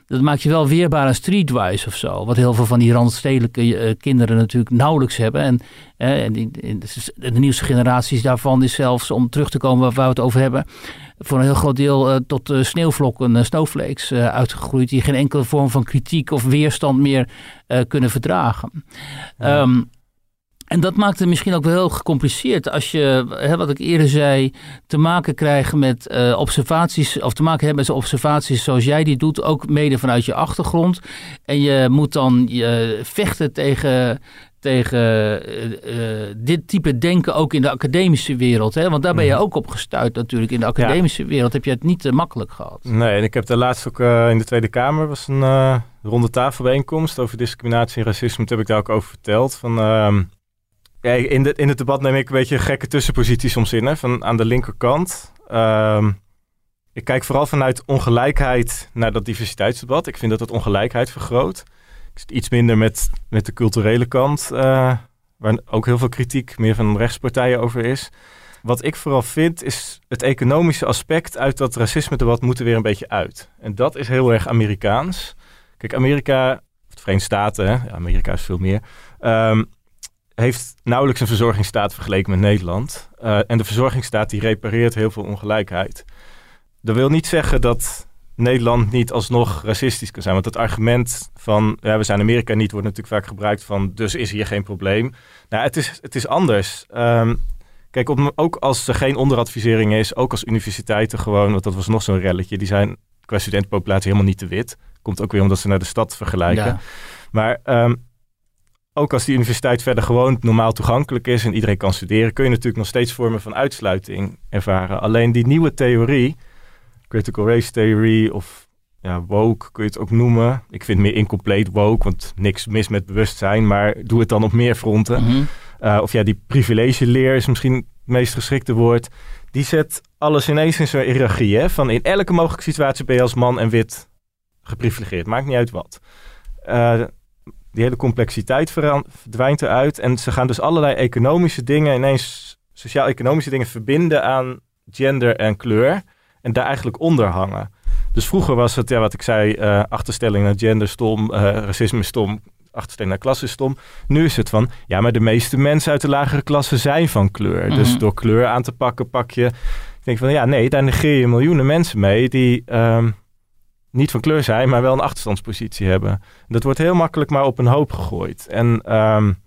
Dat maakt je wel weerbaar aan streetwise of zo. Wat heel veel van die randstedelijke eh, kinderen natuurlijk nauwelijks hebben. En, eh, en die, in de, de nieuwste generaties daarvan is zelfs, om terug te komen waar we het over hebben, voor een heel groot deel eh, tot eh, sneeuwvlokken, eh, snowflakes uitgegroeid. Die geen enkele vorm van kritiek of weerstand meer kunnen verdragen. Ja. Ehm, en dat maakt het misschien ook wel heel gecompliceerd als je, hè, wat ik eerder zei, te maken krijgt met observaties, of te maken hebt met observaties zoals jij die doet, ook mede vanuit je achtergrond. En je moet dan je vechten tegen, tegen eh, eh, dit type denken ook in de academische wereld. Hè? Want daar ben je Mhm. ook op gestuurd natuurlijk. In de academische wereld heb je het niet te makkelijk gehad. Nee, en ik heb daar laatst ook eh, in de Tweede Kamer was een ronde tafelbijeenkomst over discriminatie en racisme. Toen heb ik daar ook over verteld. Van, ehm, ja, in, de, in het debat neem ik een beetje een gekke tussenpositie soms in. Hè, van aan de linkerkant. Ehm, ik kijk vooral vanuit ongelijkheid naar dat diversiteitsdebat. Ik vind dat het ongelijkheid vergroot. Iets minder met, met de culturele kant, eh, waar ook heel veel kritiek meer van rechtspartijen over is. Wat ik vooral vind, is het economische aspect uit dat racisme-debat moet er weer een beetje uit. En dat is heel erg Amerikaans. Kijk, Amerika, of de Verenigde Staten, Amerika is veel meer, ehm, heeft nauwelijks een verzorgingsstaat vergeleken met Nederland. Eh, en de verzorgingsstaat die repareert heel veel ongelijkheid. Dat wil niet zeggen dat Nederland niet alsnog racistisch kan zijn. Want het argument van ja, we zijn Amerika niet wordt natuurlijk vaak gebruikt van dus is hier geen probleem. Nou, het is, het is anders. Ehm, kijk, op, ook als er geen onderadvisering is, ook als universiteiten gewoon, want dat was nog zo'n relletje, die zijn qua studentenpopulatie helemaal niet te wit. Komt ook weer omdat ze naar de stad vergelijken. Ja. Maar ehm, ook als die universiteit verder gewoon normaal toegankelijk is en iedereen kan studeren, kun je natuurlijk nog steeds vormen van uitsluiting ervaren. Alleen die nieuwe theorie, critical race theory of ja, woke kun je het ook noemen. Ik vind meer incomplete woke, want niks mis met bewustzijn, maar doe het dan op meer fronten. Mhm. Uh, of ja, die privilege-leer is misschien het meest geschikte woord. Die zet alles ineens in zo'n hiërarchie. Hè? Van in elke mogelijke situatie ben je als man en wit geprivilegeerd. Maakt niet uit wat. Uh, die hele complexiteit verdwijnt eruit. En ze gaan dus allerlei economische dingen, ineens sociaal-economische dingen verbinden aan gender en kleur. En daar eigenlijk onder hangen. Dus vroeger was het, ja, wat ik zei, uh, achterstelling naar gender stom, uh, racisme stom, achterstelling naar klasse stom. Nu is het van, ja, maar de meeste mensen uit de lagere klasse zijn van kleur. Mm-hmm. Dus door kleur aan te pakken, pak je... Ik denk van, ja, nee, daar negeer je miljoenen mensen mee die um, niet van kleur zijn, maar wel een achterstandspositie hebben. Dat wordt heel makkelijk maar op een hoop gegooid. En um,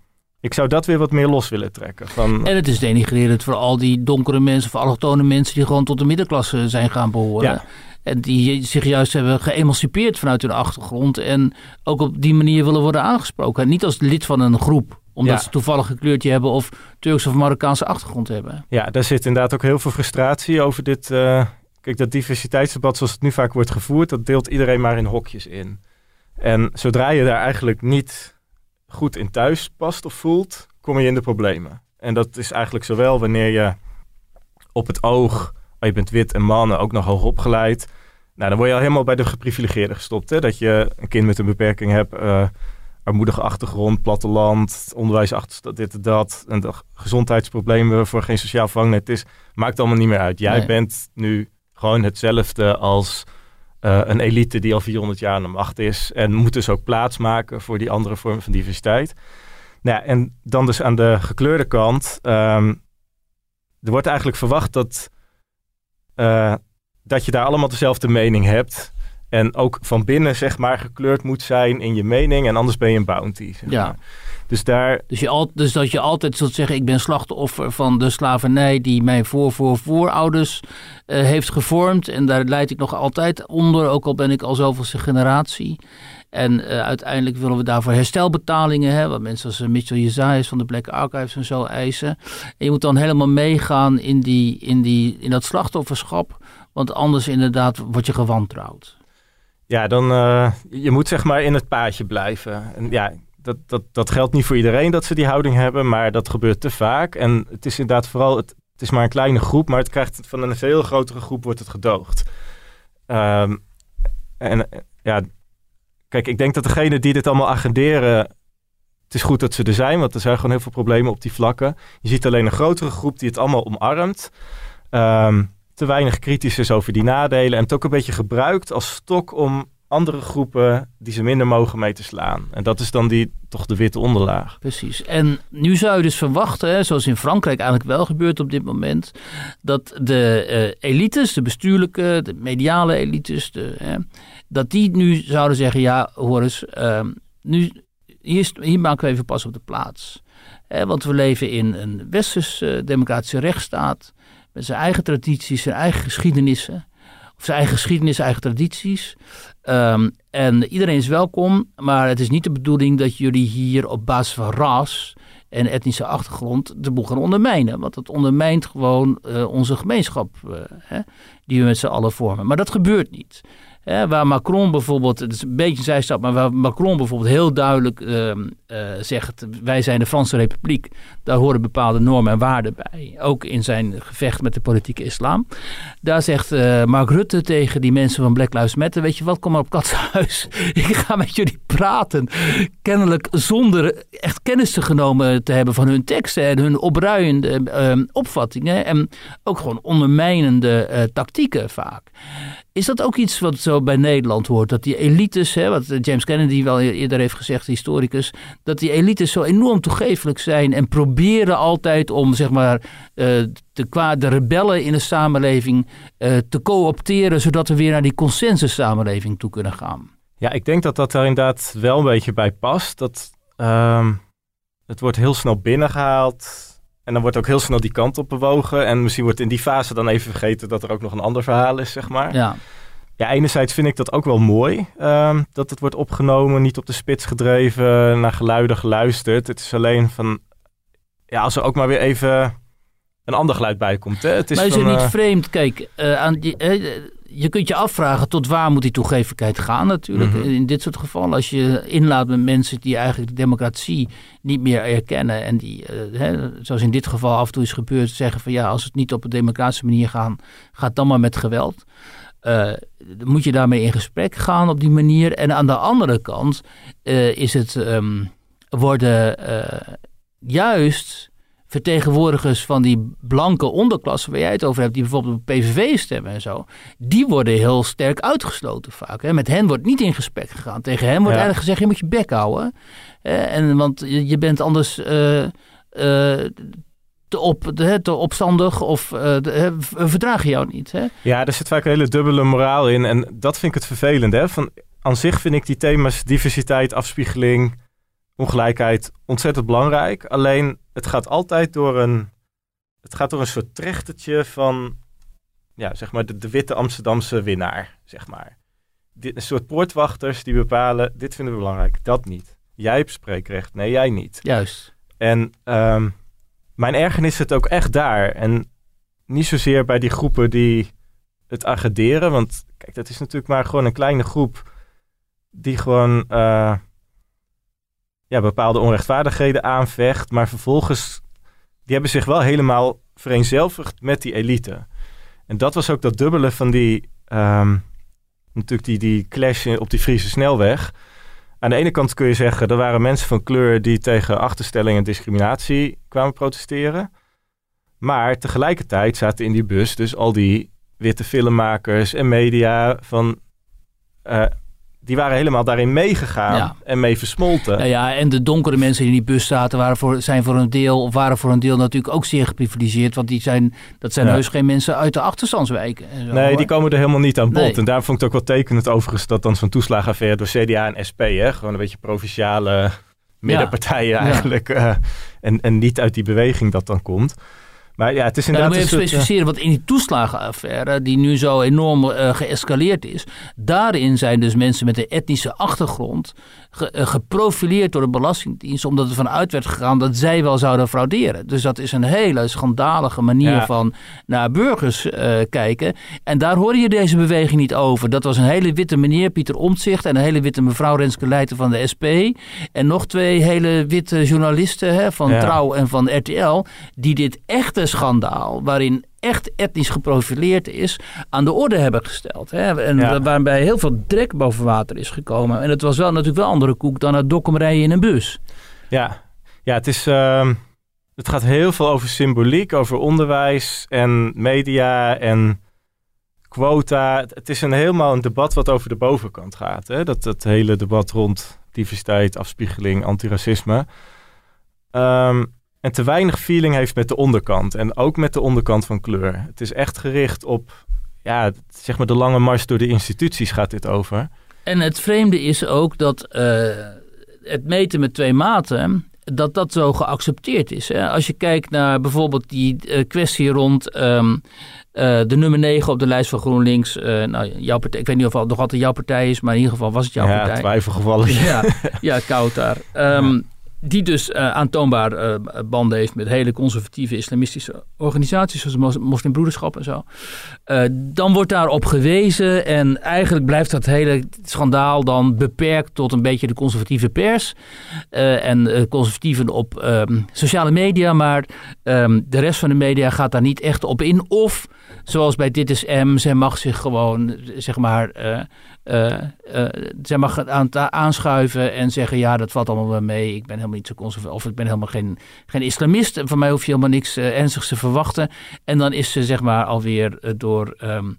ik zou dat weer wat meer los willen trekken. Van... En het is denigrerend voor al die donkere mensen of allochtone mensen die gewoon tot de middenklasse zijn gaan behoren. Ja. En die zich juist hebben geëmancipeerd vanuit hun achtergrond. En ook op die manier willen worden aangesproken. En niet als lid van een groep. Omdat Ja. ze toevallig een kleurtje hebben of Turks of Marokkaanse achtergrond hebben. Ja, daar zit inderdaad ook heel veel frustratie over dit. Uh, kijk, dat diversiteitsdebat zoals het nu vaak wordt gevoerd, dat deelt iedereen maar in hokjes in. En zodra je daar eigenlijk niet goed in thuis past of voelt, kom je in de problemen. En dat is eigenlijk zowel wanneer je op het oog, oh, je bent wit en mannen, ook nog hoog opgeleid. Nou, dan word je al helemaal bij de geprivilegeerden gestopt. Hè? Dat je een kind met een beperking hebt, uh, armoedige achtergrond, platteland, onderwijsachterstand, dit en dat. En de gezondheidsproblemen voor geen sociaal vangnet is. Maakt allemaal niet meer uit. Jij Nee. bent nu gewoon hetzelfde als eh, een elite die al 400 jaar aan de macht is. En moet dus ook plaatsmaken voor die andere vormen van diversiteit. Nou ja, en dan dus aan de gekleurde kant. ehm, er wordt eigenlijk verwacht dat, eh, dat je daar allemaal dezelfde mening hebt. En ook van binnen, zeg maar, gekleurd moet zijn in je mening. En anders ben je een bounty. Zeg Ja. Dus daar, Dus, je al, dus dat je altijd zult zeggen: Ik ben slachtoffer van de slavernij die mijn voor, voor, voorouders eh, heeft gevormd. En daar leid ik nog altijd onder, ook al ben ik al zoveelste generatie. En eh, uiteindelijk willen we daarvoor herstelbetalingen hebben. Wat mensen als eh, Mitchell Jezajas van de Black Archives en zo eisen. En je moet dan helemaal meegaan in, die, in, die, in dat slachtofferschap. Want anders inderdaad word je gewantrouwd. ja, dan, je moet zeg maar in het paadje blijven. En ja, dat, dat, dat geldt niet voor iedereen dat ze die houding hebben, maar dat gebeurt te vaak. En het is inderdaad vooral, het, is maar een kleine groep, maar het krijgt van een veel grotere groep wordt het gedoogd. Ehm, en ja, kijk, ik denk dat degene die dit allemaal agenderen, het is goed dat ze er zijn, want er zijn gewoon heel veel problemen op die vlakken. Je ziet alleen een grotere groep die het allemaal omarmt. Ehm, te weinig kritisch is over die nadelen. En het ook een beetje gebruikt als stok om andere groepen die ze minder mogen mee te slaan. En dat is dan die, toch de witte onderlaag. Precies. En nu zou je dus verwachten, zoals in Frankrijk eigenlijk wel gebeurt op dit moment, dat de eh, elites, de bestuurlijke, de mediale elites, de, hè, dat die nu zouden zeggen, ja, hoor eens, ehm, nu, hier, hier maken we even pas op de plaats. Want we leven in een westerse democratische rechtsstaat met zijn eigen tradities, zijn eigen geschiedenissen. Of zijn eigen geschiedenis, eigen tradities. Ehm, en iedereen is welkom, maar het is niet de bedoeling dat jullie hier op basis van ras en etnische achtergrond de boel gaan ondermijnen. Want dat ondermijnt gewoon eh, onze gemeenschap eh, hè, die we met z'n allen vormen. Maar dat gebeurt niet. Waar Macron bijvoorbeeld, het is een beetje een zijstap, maar waar Macron bijvoorbeeld heel duidelijk ehm, eh, zegt: wij zijn de Franse Republiek, daar horen bepaalde normen en waarden bij. Ook in zijn gevecht met de politieke islam. Daar zegt eh, Mark Rutte tegen die mensen van Black Lives Matter: Weet je wat, kom maar op Katshuis. Ik ga met jullie praten. Kennelijk zonder echt kennis te genomen te hebben van hun teksten en hun opruiende ehm, opvattingen. En ook gewoon ondermijnende eh, tactieken vaak. Is dat ook iets wat zo bij Nederland hoort? Dat die elites, hè, wat James Kennedy wel eerder heeft gezegd, historicus, dat die elites zo enorm toegeeflijk zijn en proberen altijd om zeg maar eh, de, kwa- de rebellen in de samenleving eh, te co-opteren, zodat we weer naar die consensussamenleving toe kunnen gaan. Ja, ik denk dat dat daar inderdaad wel een beetje bij past. Dat ehm, het wordt heel snel binnengehaald. En dan wordt ook heel snel die kant op bewogen. En misschien wordt in die fase dan even vergeten dat er ook nog een ander verhaal is, zeg maar. Ja, Ja, enerzijds vind ik dat ook wel mooi. ehm, dat het wordt opgenomen, niet op de spits gedreven, naar geluiden geluisterd. Het is alleen van... Ja, als er ook maar weer even een ander geluid bij komt. Hè? Het is maar is het niet eh, vreemd? Kijk, eh, aan die, je kunt je afvragen tot waar moet die toegeeflijkheid gaan natuurlijk. Mhm. In dit soort gevallen, als je inlaat met mensen die eigenlijk de democratie niet meer erkennen. En die, eh, hè, zoals in dit geval af en toe is gebeurd, zeggen van ja, als het niet op een democratische manier gaat, gaat dan maar met geweld. Eh, moet je daarmee in gesprek gaan op die manier. En aan de andere kant eh, is het ehm, worden juist vertegenwoordigers van die blanke onderklasse waar jij het over hebt, die bijvoorbeeld op PVV stemmen en zo, die worden heel sterk uitgesloten vaak. Hè. Met hen wordt niet in gesprek gegaan. Tegen hen wordt Ja. eigenlijk gezegd, je moet je bek houden. Hè. En, want je, bent anders eh, eh, te, op, hè, te opstandig of de- v- verdragen jou niet. Hè. Ja, er zit vaak een hele dubbele moraal in. En dat vind ik het vervelende. Hè? Van, aan zich vind ik die thema's diversiteit, afspiegeling, ongelijkheid ontzettend belangrijk. Alleen het gaat altijd door een, het gaat door een soort trechtertje van ja, zeg maar de, de witte Amsterdamse winnaar. Zeg maar. Dit, een soort poortwachters die bepalen, dit vinden we belangrijk, dat niet. Jij hebt spreekrecht, nee jij niet. Juist. En ehm, mijn ergernis zit ook echt daar. En niet zozeer bij die groepen die het agenderen. Want kijk, dat is natuurlijk maar gewoon een kleine groep die gewoon eh, ja, bepaalde onrechtvaardigheden aanvecht. Maar vervolgens, die hebben zich wel helemaal vereenzelvigd met die elite. En dat was ook dat dubbele van die, ehm, natuurlijk die, die clash op die Friese snelweg. aan de ene kant kun je zeggen, er waren mensen van kleur die tegen achterstelling en discriminatie kwamen protesteren. Maar tegelijkertijd zaten in die bus dus al die witte filmmakers en media van... eh, die waren helemaal daarin meegegaan Ja. en mee versmolten. Nou ja, en de donkere mensen die in die bus zaten waren voor, zijn voor een deel, of waren voor een deel natuurlijk ook zeer geprivilegeerd. Want die zijn, dat zijn Ja. heus geen mensen uit de achterstandswijken. Nee, hoor. die komen er helemaal niet aan bod. Nee. En daar vond ik het ook wel tekenend overigens dat dan zo'n toeslagenaffaire door CDA en SP, hè, gewoon een beetje provinciale middenpartijen Ja. eigenlijk, eh, en, en niet uit die beweging dat dan komt. Maar ja, het is dan inderdaad moet je even eh, specificeren, want in die toeslagenaffaire, die nu zo enorm eh, geëscaleerd is, daarin zijn dus mensen met een etnische achtergrond ge- eh, geprofileerd door de Belastingdienst, omdat er vanuit werd gegaan dat zij wel zouden frauderen. Dus dat is een hele schandalige manier Ja. van naar burgers kijken. En daar hoorde je deze beweging niet over. Dat was een hele witte meneer, Pieter Omtzigt, en een hele witte mevrouw Renske Leijten van de SP. En nog twee hele witte journalisten hè, van Ja. Trouw en van RTL, die dit echte schandaal, waarin echt etnisch geprofileerd is, aan de orde hebben gesteld. Hè? En Ja. waarbij heel veel drek boven water is gekomen. En het was wel natuurlijk wel andere koek dan het dokkumrijden in een bus. Ja, ja het, is, ehm, het gaat heel veel over symboliek, over onderwijs en media en quota. Het, is een helemaal een debat wat over de bovenkant gaat. Hè? Dat, dat hele debat rond diversiteit, afspiegeling, antiracisme. Ehm, en te weinig feeling heeft met de onderkant. En ook met de onderkant van kleur. Het is echt gericht op ja, zeg maar de lange mars door de instituties gaat dit over. En het vreemde is ook dat eh, het meten met twee maten, dat dat zo geaccepteerd is. Hè? Als je kijkt naar bijvoorbeeld die eh, kwestie rond ehm, eh, de nummer 9 op de lijst van GroenLinks. nou, jouw partij, ik weet niet of het nog altijd jouw partij is, maar in ieder geval was het jouw ja, partij. twijfelgevallen. Ja, ja koud daar. Ehm, Die dus eh, aantoonbaar eh, banden heeft met hele conservatieve islamistische organisaties, zoals de Mos- Moslimbroederschap en zo. Eh, dan wordt daarop gewezen en eigenlijk blijft dat hele schandaal dan beperkt tot een beetje de conservatieve pers en conservatieven op ehm, sociale media, maar ehm, de rest van de media gaat daar niet echt op in. Of zoals bij Dit is M, zij mag zich gewoon, zeg maar, eh, eh, eh, zij mag aan, aanschuiven en zeggen: Ja, dat valt allemaal wel mee. Ik ben helemaal niet zo conservatief. Of ik ben helemaal geen, geen islamist. Van mij hoef je helemaal niks ernstigs te verwachten. En dan is ze, zeg maar, alweer door. ehm,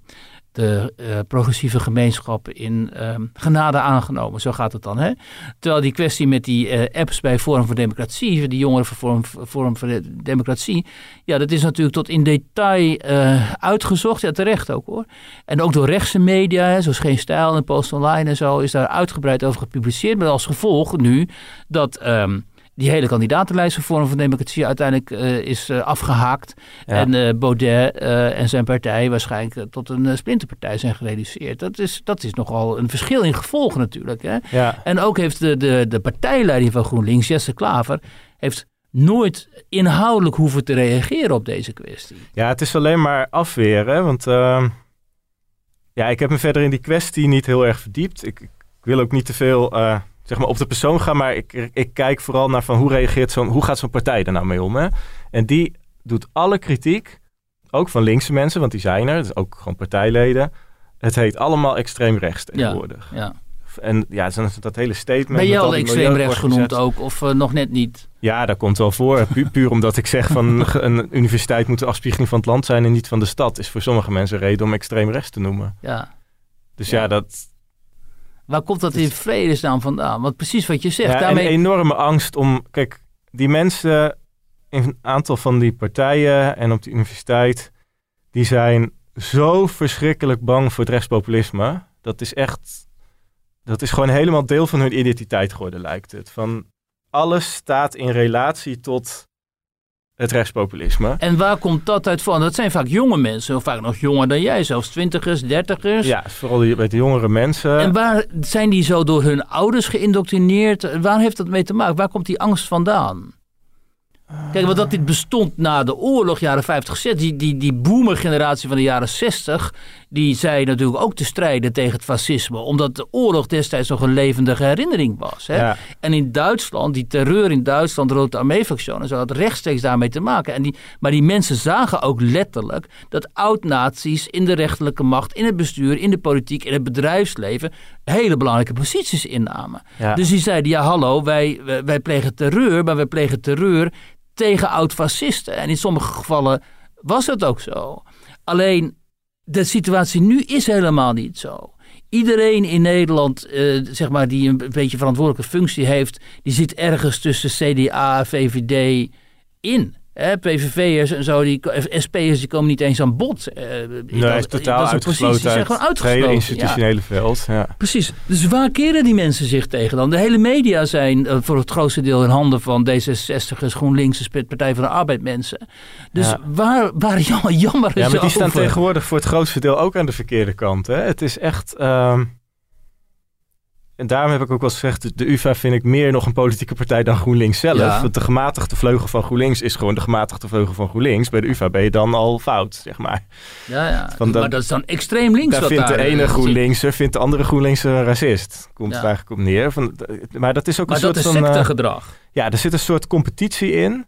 de eh, progressieve gemeenschap in ehm, genade aangenomen. Zo gaat het dan. Hè? Terwijl die kwestie met die eh, apps bij Forum voor Democratie, die jongeren van Forum, Forum voor de Democratie, ja, dat is natuurlijk tot in detail eh, uitgezocht. Ja, terecht ook hoor. En ook door rechtse media, hè, zoals Geen Stijl en Post Online en zo, is daar uitgebreid over gepubliceerd. Met als gevolg nu dat ehm, die hele kandidatenlijst van Forum voor Democratie uiteindelijk eh, is eh, afgehaakt. Ja. En eh, Baudet en zijn partij waarschijnlijk tot een splinterpartij zijn gereduceerd. Dat is, dat is nogal een verschil in gevolgen natuurlijk. Hè? Ja. En ook heeft de, de, de partijleiding van GroenLinks, Jesse Klaver, heeft nooit inhoudelijk hoeven te reageren op deze kwestie. Ja, het is alleen maar afweren. Want ehm, ja, ik heb me verder in die kwestie niet heel erg verdiept. Ik, ik wil ook niet te veel zeg maar op de persoon gaan. Maar ik, ik kijk vooral naar van hoe reageert zo'n, hoe gaat zo'n partij er nou mee om. Hè? En die doet alle kritiek, ook van linkse mensen, want die zijn er. Dus ook gewoon partijleden. Het heet allemaal extreem rechts tegenwoordig. Ja. En ja, dan is dat hele statement. Ben je al extreem rechts genoemd ook, of eh, nog net niet? Ja, dat komt wel voor. Pu- puur omdat ik zeg van een universiteit moet de afspiegeling van het land zijn en niet van de stad. Is voor sommige mensen een reden om extreem rechts te noemen. Ja. Dus Ja. ja, dat. Waar komt dat in vredesnaam vandaan? Want precies wat je zegt. Ja, daarmee... Een enorme angst om. Kijk, die mensen in een aantal van die partijen en op de universiteit. die zijn zo verschrikkelijk bang voor het rechtspopulisme. Dat is echt. Dat is gewoon helemaal deel van hun identiteit geworden, lijkt het. Van alles staat in relatie tot het rechtspopulisme. En waar komt dat uit van? Dat zijn vaak jonge mensen, of vaak nog jonger dan jij, zelfs twintigers, dertigers. Ja, vooral bij de jongere mensen. En waar zijn die zo door hun ouders geïndoctrineerd? Waar heeft dat mee te maken? Waar komt die angst vandaan? Kijk, want dat dit bestond na de oorlog, jaren 50, 60, die, die, die boomergeneratie van de jaren 60, die zei natuurlijk ook te strijden tegen het fascisme, omdat de oorlog destijds nog een levendige herinnering was. Hè? Ja. En in Duitsland, die terreur in Duitsland, de Rode Armee-factie en zo, had rechtstreeks daarmee te maken. En die, maar die mensen zagen ook letterlijk dat oud-nazi's in de rechterlijke macht, in het bestuur, in de politiek, in het bedrijfsleven hele belangrijke posities innamen. Ja. Dus die zeiden, ja hallo, wij, wij, wij plegen terreur, maar wij plegen terreur tegen oud-fascisten. En in sommige gevallen was dat ook zo. Alleen, de situatie nu is helemaal niet zo. Iedereen in Nederland, eh, zeg maar, die een beetje verantwoordelijke functie heeft, die zit ergens tussen CDA, VVD in. Hè, PVV'ers en zo, die, SP'ers, die komen niet eens aan bod. Eh, Nee, dat- is totaal dat is uitgesloten die zijn gewoon het hele uitgesloten. Ja. institutionele veld. Ja. Precies. Dus waar keren die mensen zich tegen dan? De hele media zijn eh, voor het grootste deel in handen van D66'ers, GroenLinks, Partij van de Arbeid mensen. Dus Ja. waar, waar jammer, jammer is Ja, maar die staan tegenwoordig voor het grootste deel ook aan de verkeerde kant. Hè? Het is echt. ehm, En daarom heb ik ook wel eens gezegd: de UVA vind ik meer nog een politieke partij dan GroenLinks zelf. Ja. Want de gematigde vleugel van GroenLinks is gewoon de gematigde vleugel van GroenLinks. Bij de UVA ben je dan al fout, zeg maar. Ja, ja. Maar dat is dan extreem links. daar wat vindt de daar, ene eh, GroenLinkser, vindt de andere GroenLinkser een racist. Komt Ja. het eigenlijk op neer. Van, maar dat is ook Maar een dat soort is van. eh, sectegedrag. ja, er zit een soort competitie in.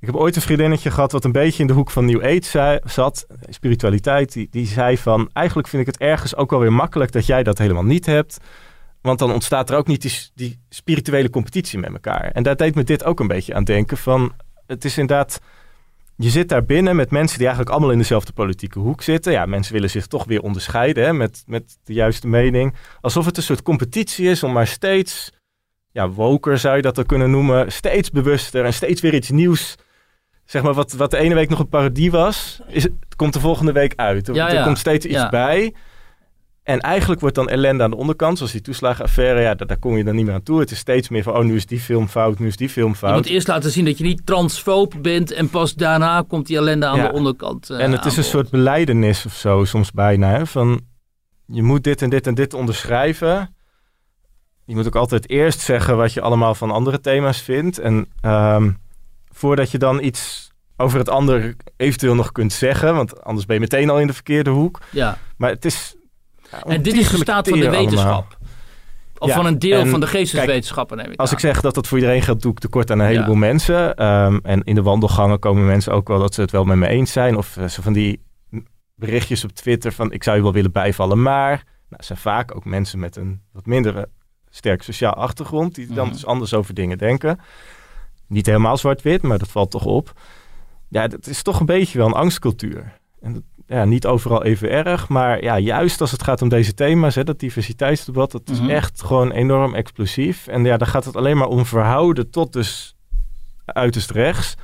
Ik heb ooit een vriendinnetje gehad wat een beetje in de hoek van New Age zei- zat. Spiritualiteit. Die, die zei van, eigenlijk vind ik het ergens ook wel weer makkelijk dat jij dat helemaal niet hebt. Want dan ontstaat er ook niet die, die spirituele competitie met elkaar. En daar deed me dit ook een beetje aan denken van... Het is inderdaad... Je zit daar binnen met mensen die eigenlijk allemaal in dezelfde politieke hoek zitten. Ja, mensen willen zich toch weer onderscheiden hè, met, met de juiste mening. Alsof het een soort competitie is om maar steeds ja, woker zou je dat dan kunnen noemen, steeds bewuster en steeds weer iets nieuws. Zeg maar, wat, wat de ene week nog een parodie was, is, het komt de volgende week uit. Er, Ja, er komt steeds iets Ja. bij. En eigenlijk wordt dan ellende aan de onderkant, zoals die toeslagenaffaire, ja, daar, daar kom je dan niet meer aan toe. Het is steeds meer van, oh, nu is die film fout, nu is die film Je fout. moet eerst laten zien dat je niet transfoob bent en pas daarna komt die ellende aan Ja. de onderkant. eh, en het is een soort beleidenis of zo, soms bijna. Hè? Van, je moet dit en dit en dit onderschrijven. Je moet ook altijd eerst zeggen wat je allemaal van andere thema's vindt. En ehm, voordat je dan iets over het ander eventueel nog kunt zeggen. Want anders ben je meteen al in de verkeerde hoek. Ja. Maar het is... En dit is de staat van de allemaal. wetenschap. Of Ja, van een deel en van de geesteswetenschappen neem ik Als aan. ik zeg dat dat voor iedereen geldt, doe ik tekort aan een Ja. heleboel mensen. Ehm, en in de wandelgangen komen mensen ook wel dat ze het wel met me eens zijn. Of eh, zo van die berichtjes op Twitter van ik zou je wel willen bijvallen, maar... Nou, zijn vaak ook mensen met een wat minder sterk sociaal achtergrond... die dan Mhm. dus anders over dingen denken. Niet helemaal zwart-wit, maar dat valt toch op. Ja, dat is toch een beetje wel een angstcultuur. En dat, ja, niet overal even erg, maar ja, juist als het gaat om deze thema's, hè, dat diversiteitsdebat, dat is Mhm. echt gewoon enorm explosief. En ja, dan gaat het alleen maar om verhouden tot dus uiterst rechts.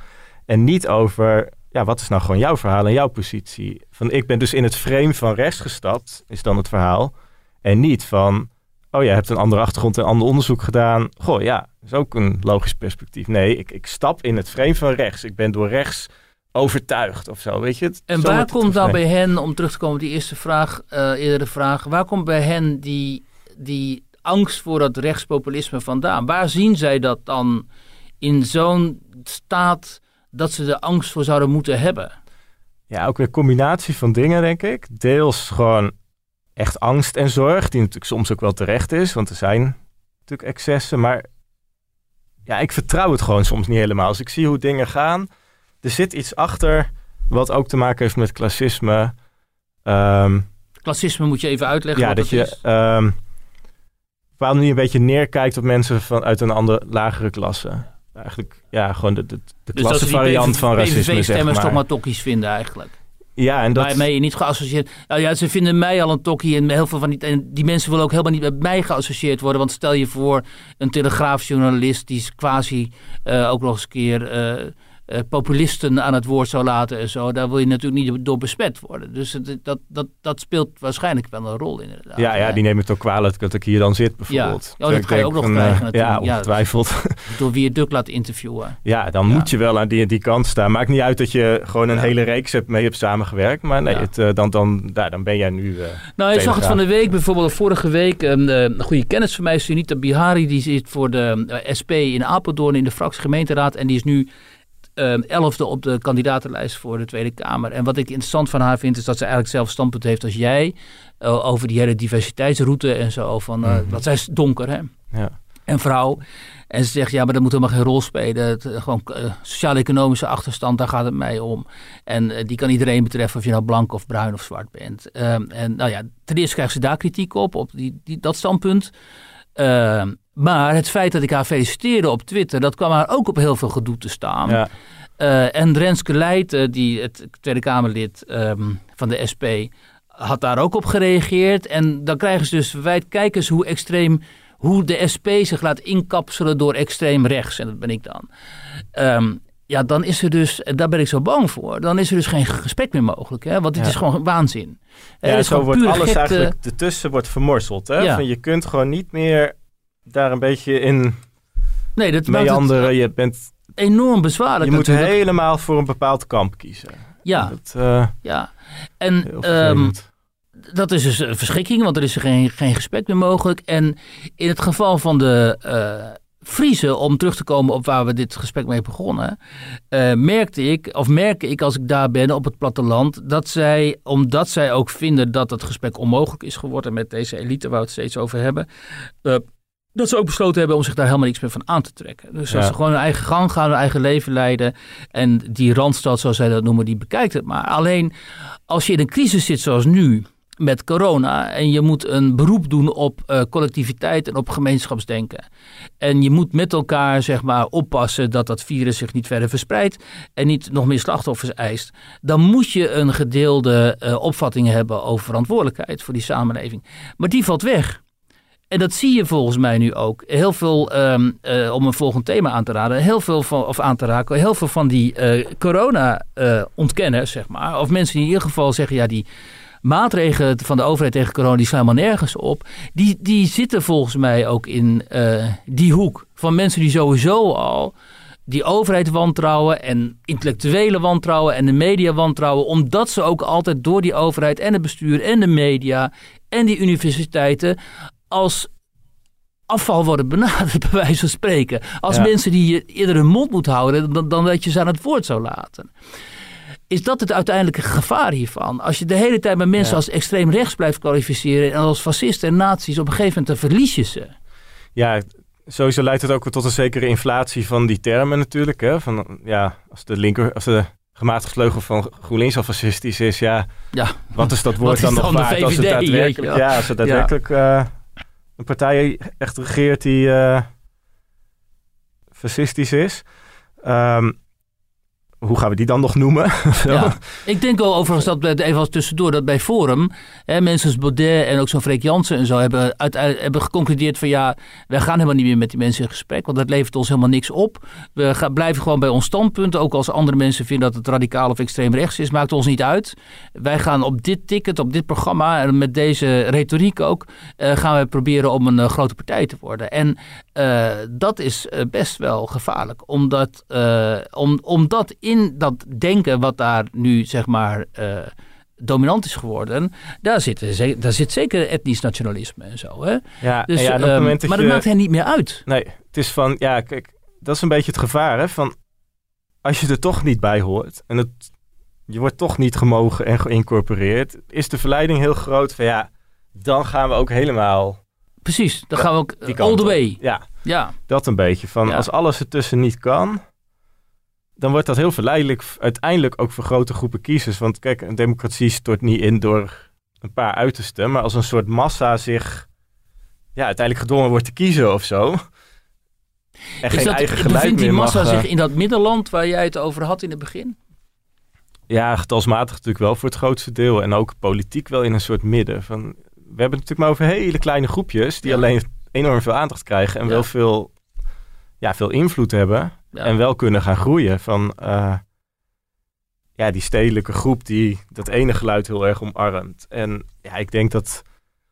En niet over, ja, wat is nou gewoon jouw verhaal en jouw positie? Van ik ben dus in het frame van rechts gestapt, is dan het verhaal. En niet van, oh, jij hebt een andere achtergrond en ander onderzoek gedaan. Goh, ja, dat is ook een logisch perspectief. Nee, ik, ik stap in het frame van rechts. Ik ben door rechts overtuigd of zo, weet je het? En waar komt dan geframed. bij hen, om terug te komen op die eerste vraag, eh eerdere vraag, waar komt bij hen die, die angst voor dat rechtspopulisme vandaan? Waar zien zij dat dan in zo'n staat dat ze er angst voor zouden moeten hebben? Ja, ook weer een combinatie van dingen, denk ik. Deels gewoon echt angst en zorg, die natuurlijk soms ook wel terecht is, want er zijn natuurlijk excessen. Maar ja, ik vertrouw het gewoon soms niet helemaal. Als ik zie hoe dingen gaan, er zit iets achter wat ook te maken heeft met klassisme. Ehm, Klassisme moet je even uitleggen ja, wat dat je is. op een bepaalde manier een beetje neerkijkt op mensen van, uit een andere, lagere klasse. Eigenlijk, ja, gewoon de, de, de Dus dat klassevariant van racisme, zeg PVV-stemmers maar. toch maar tokkies vinden eigenlijk. Ja, en dat... Waarmee je niet geassocieerd... Nou ja, ze vinden mij al een tokkie en heel veel van die... En die mensen willen ook helemaal niet met mij geassocieerd worden. Want stel je voor een telegraafjournalist die is quasi eh, ook nog eens een keer... eh, eh, populisten aan het woord zou laten en zo. Daar wil je natuurlijk niet door besmet worden. Dus het- dat, dat, dat speelt waarschijnlijk wel een rol in inderdaad. Ja, ja, die neem ik toch kwalijk dat ik hier dan zit bijvoorbeeld. Ja. Oh, dat ik ga je ook nog krijgen eh, natuurlijk. Ja, ongetwijfeld. Door wie je Duk laat interviewen. ja, dan Ja. moet je wel aan die, die kant staan. Maakt niet uit dat je gewoon een Ja. hele reeks hebt, mee hebt samengewerkt. Maar nee, het, eh, dan, dan, daar, dan ben jij nu... Nou, je zag het van de week, bijvoorbeeld vorige week. Een, eh, een goede kennis van mij, Sunita Bihari, die zit voor de SP in Apeldoorn in de fractie gemeenteraad. En die is nu eh, elfde op de kandidatenlijst voor de Tweede Kamer. En wat ik interessant van haar vind, is dat ze eigenlijk zelf standpunt heeft als jij. eh, over die hele diversiteitsroute en zo. Van, eh, Mhm. Want zij is donker, hè? ja. en vrouw. En ze zegt, ja, maar dat moet helemaal geen rol spelen. Het, uh, gewoon uh, sociaal-economische achterstand, daar gaat het mij om. En uh, die kan iedereen betreffen of je nou blank of bruin of zwart bent. Ehm, en nou ja, ten eerste krijgt ze daar kritiek op, op die, die, dat standpunt. Ehm, maar het feit dat ik haar feliciteerde op Twitter, dat kwam haar ook op heel veel gedoe te staan. Ja. en Renske Leijten, die het Tweede Kamerlid um, van de SP, had daar ook op gereageerd. En dan krijgen ze dus verwijt, kijk eens hoe extreem hoe de SP zich laat inkapselen door extreem rechts. En dat ben ik dan. Um, ja, dan is er dus, daar ben ik zo bang voor, dan is er dus geen gesprek meer mogelijk. Hè? Want dit Ja. is gewoon waanzin. Ja, is zo wordt alles eigenlijk ertussen wordt vermorseld. Hè? Ja. Van, je kunt gewoon niet meer daar een beetje in Nee, dat het meanderen. Je, bent, enorm bezwaarlijk je moet natuurlijk. helemaal voor een bepaald kamp kiezen. Ja, Dat, eh ja. En ehm, dat is dus een verschrikking, want er is geen, geen gesprek meer mogelijk. En in het geval van de eh Friese, om terug te komen op waar we dit gesprek mee begonnen, eh, merkte ik, of merk ik als ik daar ben op het platteland, dat zij, omdat zij ook vinden dat het gesprek onmogelijk is geworden met deze elite waar we het steeds over hebben, dat ze ook besloten hebben om zich daar helemaal niks meer van aan te trekken. Dus als ze gewoon hun eigen gang gaan, hun eigen leven leiden. En die randstad, zoals zij dat noemen, die bekijkt het maar. Alleen als je in een crisis zit zoals nu met corona en je moet een beroep doen op eh, collectiviteit en op gemeenschapsdenken. En je moet met elkaar zeg maar oppassen dat dat virus zich niet verder verspreidt en niet nog meer slachtoffers eist. Dan moet je een gedeelde eh, opvatting hebben over verantwoordelijkheid voor die samenleving. Maar die valt weg. En dat zie je volgens mij nu ook. Heel veel, ehm, eh, om een volgend thema aan te raden, heel veel van, of aan te raken, heel veel van die eh, corona-ontkenners, zeg maar, of mensen die in ieder geval zeggen, ja, die maatregelen van de overheid tegen corona, die slaan helemaal nergens op. Die, die zitten volgens mij ook in eh, die hoek van mensen die sowieso al die overheid wantrouwen en intellectuele wantrouwen en de media wantrouwen, omdat ze ook altijd door die overheid en het bestuur en de media en die universiteiten als afval worden benaderd, bij wijze van spreken. Als Ja. mensen die je eerder hun mond moeten houden dan, dan dat je ze aan het woord zou laten. Is dat het uiteindelijke gevaar hiervan? Als je de hele tijd met mensen Ja. als extreem rechts blijft kwalificeren en als fascisten en nazi's, op een gegeven moment dan verlies je ze. Ja, sowieso leidt het ook tot een zekere inflatie van die termen natuurlijk. Hè? Van, ja, als de linker, als de gematigde vleugel van GroenLinks al fascistisch is, ja, Ja, wat is dat woord dan nog waard als het daadwerkelijk, ja, als het daadwerkelijk eh, een partij echt regeert die eh, fascistisch is. Ehm, hoe gaan we die dan nog noemen? Ik denk wel overigens dat even als tussendoor dat bij Forum hè, mensen als Baudet en ook zo'n Freek Jansen en zo hebben, hebben geconcludeerd van ja, wij gaan helemaal niet meer met die mensen in gesprek, want dat levert ons helemaal niks op. We gaan, blijven gewoon bij ons standpunt, ook als andere mensen vinden dat het radicaal of extreem rechts is, maakt ons niet uit. Wij gaan op dit ticket, op dit programma en met deze retoriek ook, eh, gaan we proberen om een eh, grote partij te worden. En eh, dat is best wel gevaarlijk, omdat, om, omdat in dat denken wat daar nu zeg maar eh, dominant is geworden, daar zit, ze- daar zit zeker etnisch nationalisme en zo. Hè? Ja, Dus, ja, ehm, dat maar je... dat maakt hen niet meer uit. Nee, het is van, ja, kijk, dat is een beetje het gevaar, hè, van als je er toch niet bij hoort en het, je wordt toch niet gemogen en geïncorporeerd, is de verleiding heel groot van, ja, dan gaan we ook helemaal Precies, dan gaan we ook eh, all the op. way. Ja, Ja, dat een beetje. Van Ja. als alles ertussen niet kan, dan wordt dat heel verleidelijk uiteindelijk ook voor grote groepen kiezers. Want kijk, een democratie stort niet in door een paar uitersten, maar als een soort massa zich ja, uiteindelijk gedwongen wordt te kiezen of zo. En is geen dat, eigen geluid die massa mag, eh, zich in dat middenland waar jij het over had in het begin? Ja, getalsmatig natuurlijk wel voor het grootste deel. En ook politiek wel in een soort midden. Van, we hebben het natuurlijk maar over hele kleine groepjes die Ja. alleen enorm veel aandacht krijgen en Ja. wel veel, ja, veel invloed hebben. Ja. En wel kunnen gaan groeien. Van eh, ja, die stedelijke groep die dat ene geluid heel erg omarmt. En ja, ik denk dat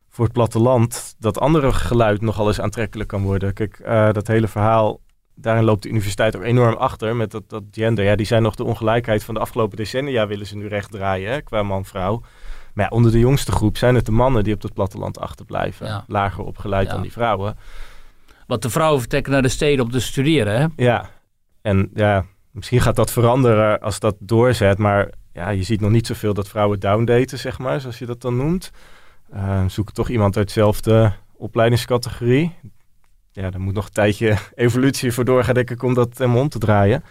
voor het platteland dat andere geluid nogal eens aantrekkelijk kan worden. Kijk, eh, dat hele verhaal, daarin loopt de universiteit ook enorm achter met dat, dat gender. Ja, die zijn nog de ongelijkheid van de afgelopen decennia willen ze nu rechtdraaien hè, qua man-vrouw. Maar ja, onder de jongste groep zijn het de mannen die op het platteland achterblijven. Ja. Lager opgeleid Ja. dan die vrouwen. Want de vrouwen vertrekken naar de steden om te studeren. Hè? Ja, en ja, misschien gaat dat veranderen als dat doorzet. Maar ja, je ziet nog niet zoveel dat vrouwen downdaten, zeg maar, zoals je dat dan noemt. Eh zoeken toch iemand uit dezelfde opleidingscategorie. ja, daar moet nog een tijdje evolutie voor doorgaan, denk ik, om dat helemaal om te draaien.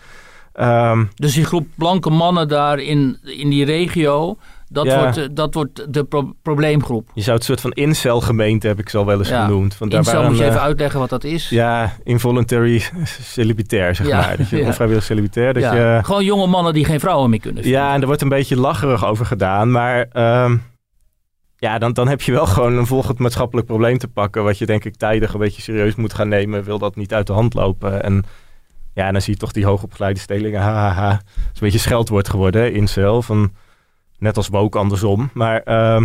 Ehm, Dus die groep blanke mannen daar in, in die regio, dat, Ja. wordt, eh, dat wordt de pro- probleemgroep. je zou het soort van incel-gemeente, heb ik al wel eens Ja. genoemd. Want Incel moet je eh, even uitleggen wat dat is. Ja, involuntary celibatair, zeg Ja, maar. Dat je onvrijwillig celibatair. Dat Ja, je, Gewoon jonge mannen die geen vrouwen meer kunnen vinden. ja, en er wordt een beetje lacherig over gedaan. Maar ehm, ja, dan, dan heb je wel gewoon een volgend maatschappelijk probleem te pakken. Wat je denk ik tijdig een beetje serieus moet gaan nemen. Wil dat niet uit de hand lopen. En ja, dan zie je toch die hoogopgeleide stelingen. Hahaha. Het is een beetje scheldwoord geworden, hè, incel. Van, net als woke andersom. Maar ehm,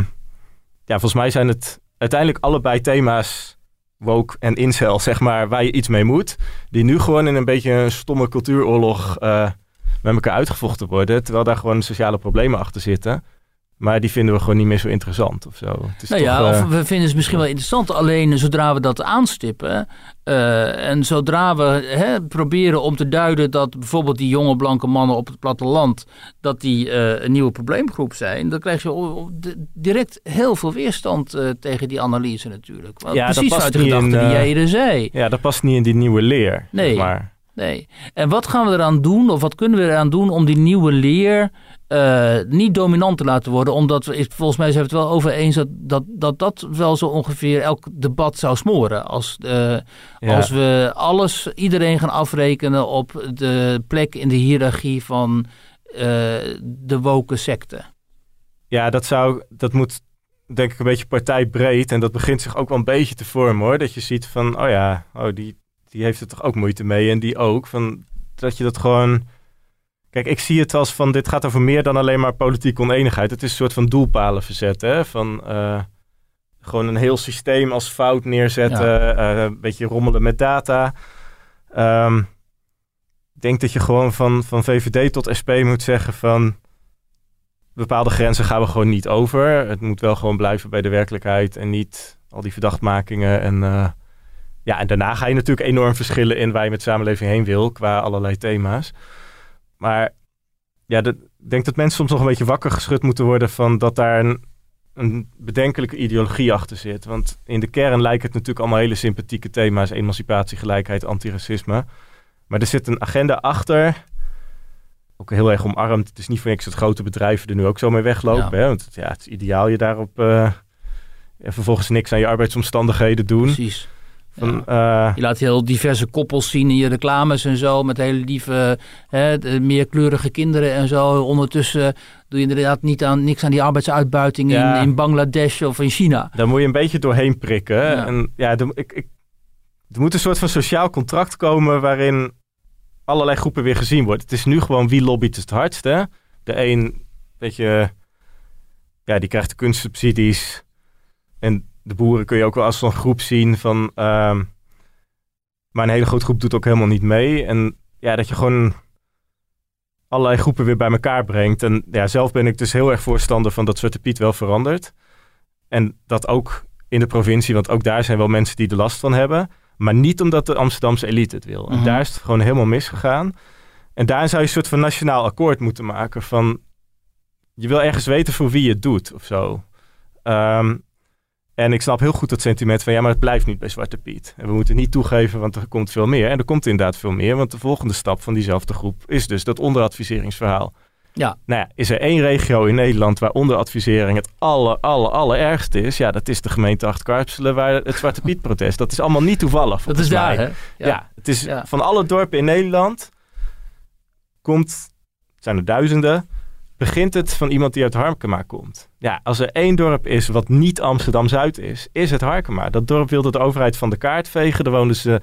ja, volgens mij zijn het uiteindelijk allebei thema's woke en incel, zeg maar, waar je iets mee moet. Die nu gewoon in een beetje een stomme cultuuroorlog eh, met elkaar uitgevochten worden. Terwijl daar gewoon sociale problemen achter zitten. Maar die vinden we gewoon niet meer zo interessant of zo. Het is Nou toch, ja, eh, of we vinden het misschien wel interessant. Alleen zodra we dat aanstippen. eh, en zodra we hè, proberen om te duiden dat bijvoorbeeld die jonge blanke mannen op het platteland. dat die eh, een nieuwe probleemgroep zijn. dan krijg je direct heel veel weerstand eh, tegen die analyse natuurlijk. Want Ja, dat precies past uit de in, gedachte die eh, jij eerder zei. ja, dat past niet in die nieuwe leer. Nee. zeg Maar Nee. En wat gaan we eraan doen, of wat kunnen we eraan doen om die nieuwe leer eh, niet dominant te laten worden? Omdat we, volgens mij zijn we het wel over eens dat dat, dat, dat wel zo ongeveer elk debat zou smoren. Als, eh, ja. als we alles, iedereen gaan afrekenen op de plek in de hiërarchie van eh, de woke secte. Ja, dat zou, dat moet denk ik een beetje partijbreed. En dat begint zich ook wel een beetje te vormen hoor. Dat je ziet van, oh ja, oh, die, die heeft er toch ook moeite mee. En die ook. Van, dat je dat gewoon... Kijk, ik zie het als van, dit gaat over meer dan alleen maar politieke oneenigheid. Het is een soort van doelpalen verzetten. Van, eh, gewoon een heel systeem als fout neerzetten. eh, een beetje rommelen met data. Ehm, ik denk dat je gewoon van, van VVD tot SP moet zeggen van bepaalde grenzen gaan we gewoon niet over. Het moet wel gewoon blijven bij de werkelijkheid en niet al die verdachtmakingen. En, eh, ja, en daarna ga je natuurlijk enorm verschillen in waar je met de samenleving heen wil qua allerlei thema's. Maar ja, ik denk dat mensen soms nog een beetje wakker geschud moeten worden van dat daar een, een bedenkelijke ideologie achter zit. Want in de kern lijken het natuurlijk allemaal hele sympathieke thema's: emancipatie, gelijkheid, antiracisme. Maar er zit een agenda achter ook heel erg omarmd. Het is niet voor niks dat grote bedrijven er nu ook zo mee weglopen. Ja. Hè? Want het- ja, het is ideaal je daarop eh, en vervolgens niks aan je arbeidsomstandigheden doen. Precies. Van, Ja. eh, Je laat heel diverse koppels zien in je reclames en zo. Met hele lieve, hè, meerkleurige kinderen en zo. Ondertussen doe je inderdaad niet aan, niks aan die arbeidsuitbuiting Ja. in, in Bangladesh of in China. daar moet je een beetje doorheen prikken. Ja. En ja, er, ik, ik, er moet een soort van sociaal contract komen waarin allerlei groepen weer gezien worden. Het is nu gewoon wie lobbyt het hardst. Hè? De een, weet je, ja, die krijgt de kunstsubsidies. En de boeren kun je ook wel als zo'n groep zien van... ehm, maar een hele grote groep doet ook helemaal niet mee. En ja, dat je gewoon allerlei groepen weer bij elkaar brengt. En ja, zelf ben ik dus heel erg voorstander van dat Zwarte Piet wel verandert. En dat ook in de provincie, want ook daar zijn wel mensen die er last van hebben. Maar niet omdat de Amsterdamse elite het wil. En Mhm. daar is het gewoon helemaal misgegaan. En daar zou je een soort van nationaal akkoord moeten maken van... Je wil ergens weten voor wie je het doet of zo. Ehm, en ik snap heel goed dat sentiment van... Ja, maar het blijft niet bij Zwarte Piet. En we moeten niet toegeven, want er komt veel meer. En er komt inderdaad veel meer. Want de volgende stap van diezelfde groep is dus dat onderadviseringsverhaal. Ja. Nou ja, is er één regio in Nederland waar onderadvisering het aller, aller, allerergste is? Ja, dat is de gemeente Acht-Karpselen waar het Zwarte Piet protest. Dat is allemaal niet toevallig Dat is daar, hè? Ja. het is Ja. van alle dorpen in Nederland komt, het zijn er duizenden, begint het van iemand die uit Harkema komt. Ja, als er één dorp is wat niet Amsterdam-Zuid is, is het Harkema. Dat dorp wilde de overheid van de kaart vegen. Daar woonden ze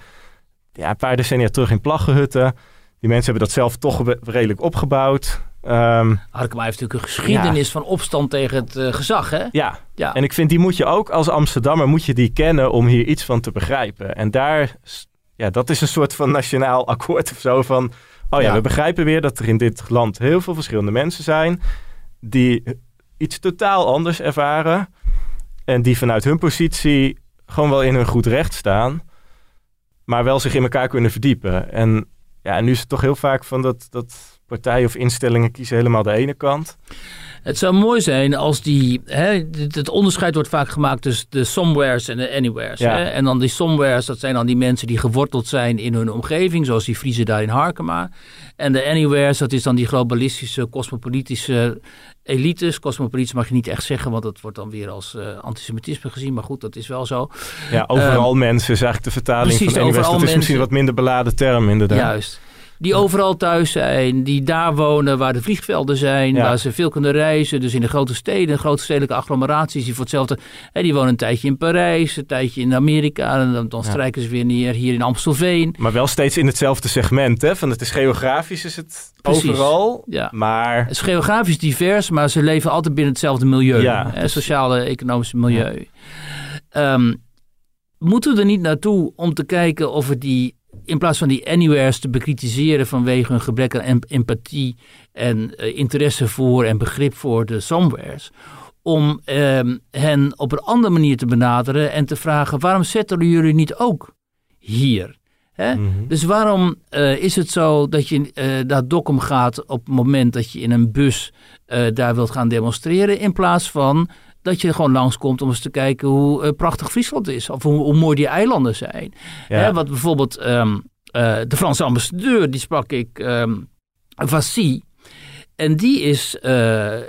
ja, een paar decennia terug in plaggenhutten. Die mensen hebben dat zelf toch redelijk opgebouwd. Ehm, Harkema heeft natuurlijk een geschiedenis van opstand tegen het eh, gezag, hè? ja, Ja. En ik vind die moet je ook als Amsterdammer moet je die kennen om hier iets van te begrijpen. En daar, ja, dat is een soort van nationaal akkoord of zo van. Oh ja, Ja. we begrijpen weer dat er in dit land heel veel verschillende mensen zijn die iets totaal anders ervaren en die vanuit hun positie gewoon wel in hun goed recht staan, maar wel zich in elkaar kunnen verdiepen. En ja, en nu is het toch heel vaak van dat, dat partijen of instellingen kiezen helemaal de ene kant. Het zou mooi zijn als die. Hè, het onderscheid wordt vaak gemaakt tussen de somewheres en de anywheres. Ja. Hè? En dan die somewheres, dat zijn dan die mensen die geworteld zijn in hun omgeving, zoals die Friese daar in Harkema. En de anywheres, dat is dan die globalistische, cosmopolitische elites. Cosmopolitisch mag je niet echt zeggen, want dat wordt dan weer als eh, antisemitisme gezien. Maar goed, dat is wel zo. Ja, overal mensen is eigenlijk de vertaling Ehm, precies, van NWS. Dat is misschien mensen. wat minder beladen term inderdaad. Juist. Die overal thuis zijn, die daar wonen waar de vliegvelden zijn, waar ze veel kunnen reizen. Dus in de grote steden, grote stedelijke agglomeraties. Die voor hetzelfde, hè, die wonen een tijdje in Parijs, een tijdje in Amerika. En dan, strijken ze weer neer hier in Amstelveen. Maar wel steeds in hetzelfde segment. Hè? Van het is geografisch is het Precies. overal. Ja. Maar Het is geografisch divers, maar ze leven altijd binnen hetzelfde milieu. Ja, hè, sociale, economische milieu. Ehm, moeten we er niet naartoe om te kijken of we die, in plaats van die anywheres te bekritiseren vanwege hun gebrek aan em- empathie en eh, interesse voor en begrip voor de somewheres, om ehm, hen op een andere manier te benaderen en te vragen: waarom zetten jullie niet ook hier? Hè? Mhm. Dus waarom eh, is het zo dat je eh, naar Dokkum gaat op het moment dat je in een bus daar wilt gaan demonstreren, in plaats van dat je gewoon langskomt om eens te kijken hoe eh, prachtig Friesland is, of hoe, hoe mooi die eilanden zijn. Ja. Hè, wat bijvoorbeeld ehm, eh, de Franse ambassadeur, die sprak ik, Vassy. En die is eh,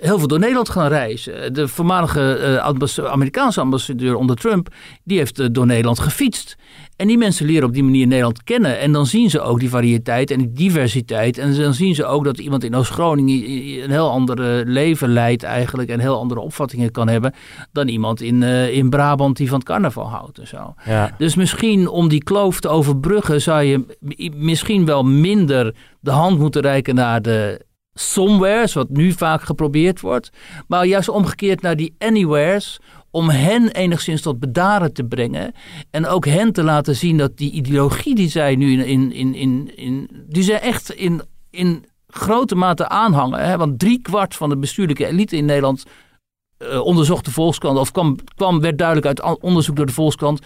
heel veel door Nederland gaan reizen. De voormalige eh, Amerikaanse ambassadeur onder Trump, die heeft eh, door Nederland gefietst. En die mensen leren op die manier Nederland kennen. En dan zien ze ook die variëteit en die diversiteit. En dan zien ze ook dat iemand in Oost-Groningen een heel ander leven leidt eigenlijk. En heel andere opvattingen kan hebben dan iemand in, in Brabant die van het carnaval houdt en zo. ja. Dus misschien om die kloof te overbruggen zou je misschien wel minder de hand moeten reiken naar de somewheres, wat nu vaak geprobeerd wordt. Maar juist omgekeerd naar die anywheres, om hen enigszins tot bedaren te brengen. En ook hen te laten zien dat die ideologie die zij nu in, in, in, in, die zij echt in, in grote mate aanhangen. Hè? Want driekwart van de bestuurlijke elite in Nederland eh, onderzocht de Volkskrant, of kwam, kwam, werd duidelijk uit onderzoek door de Volkskrant,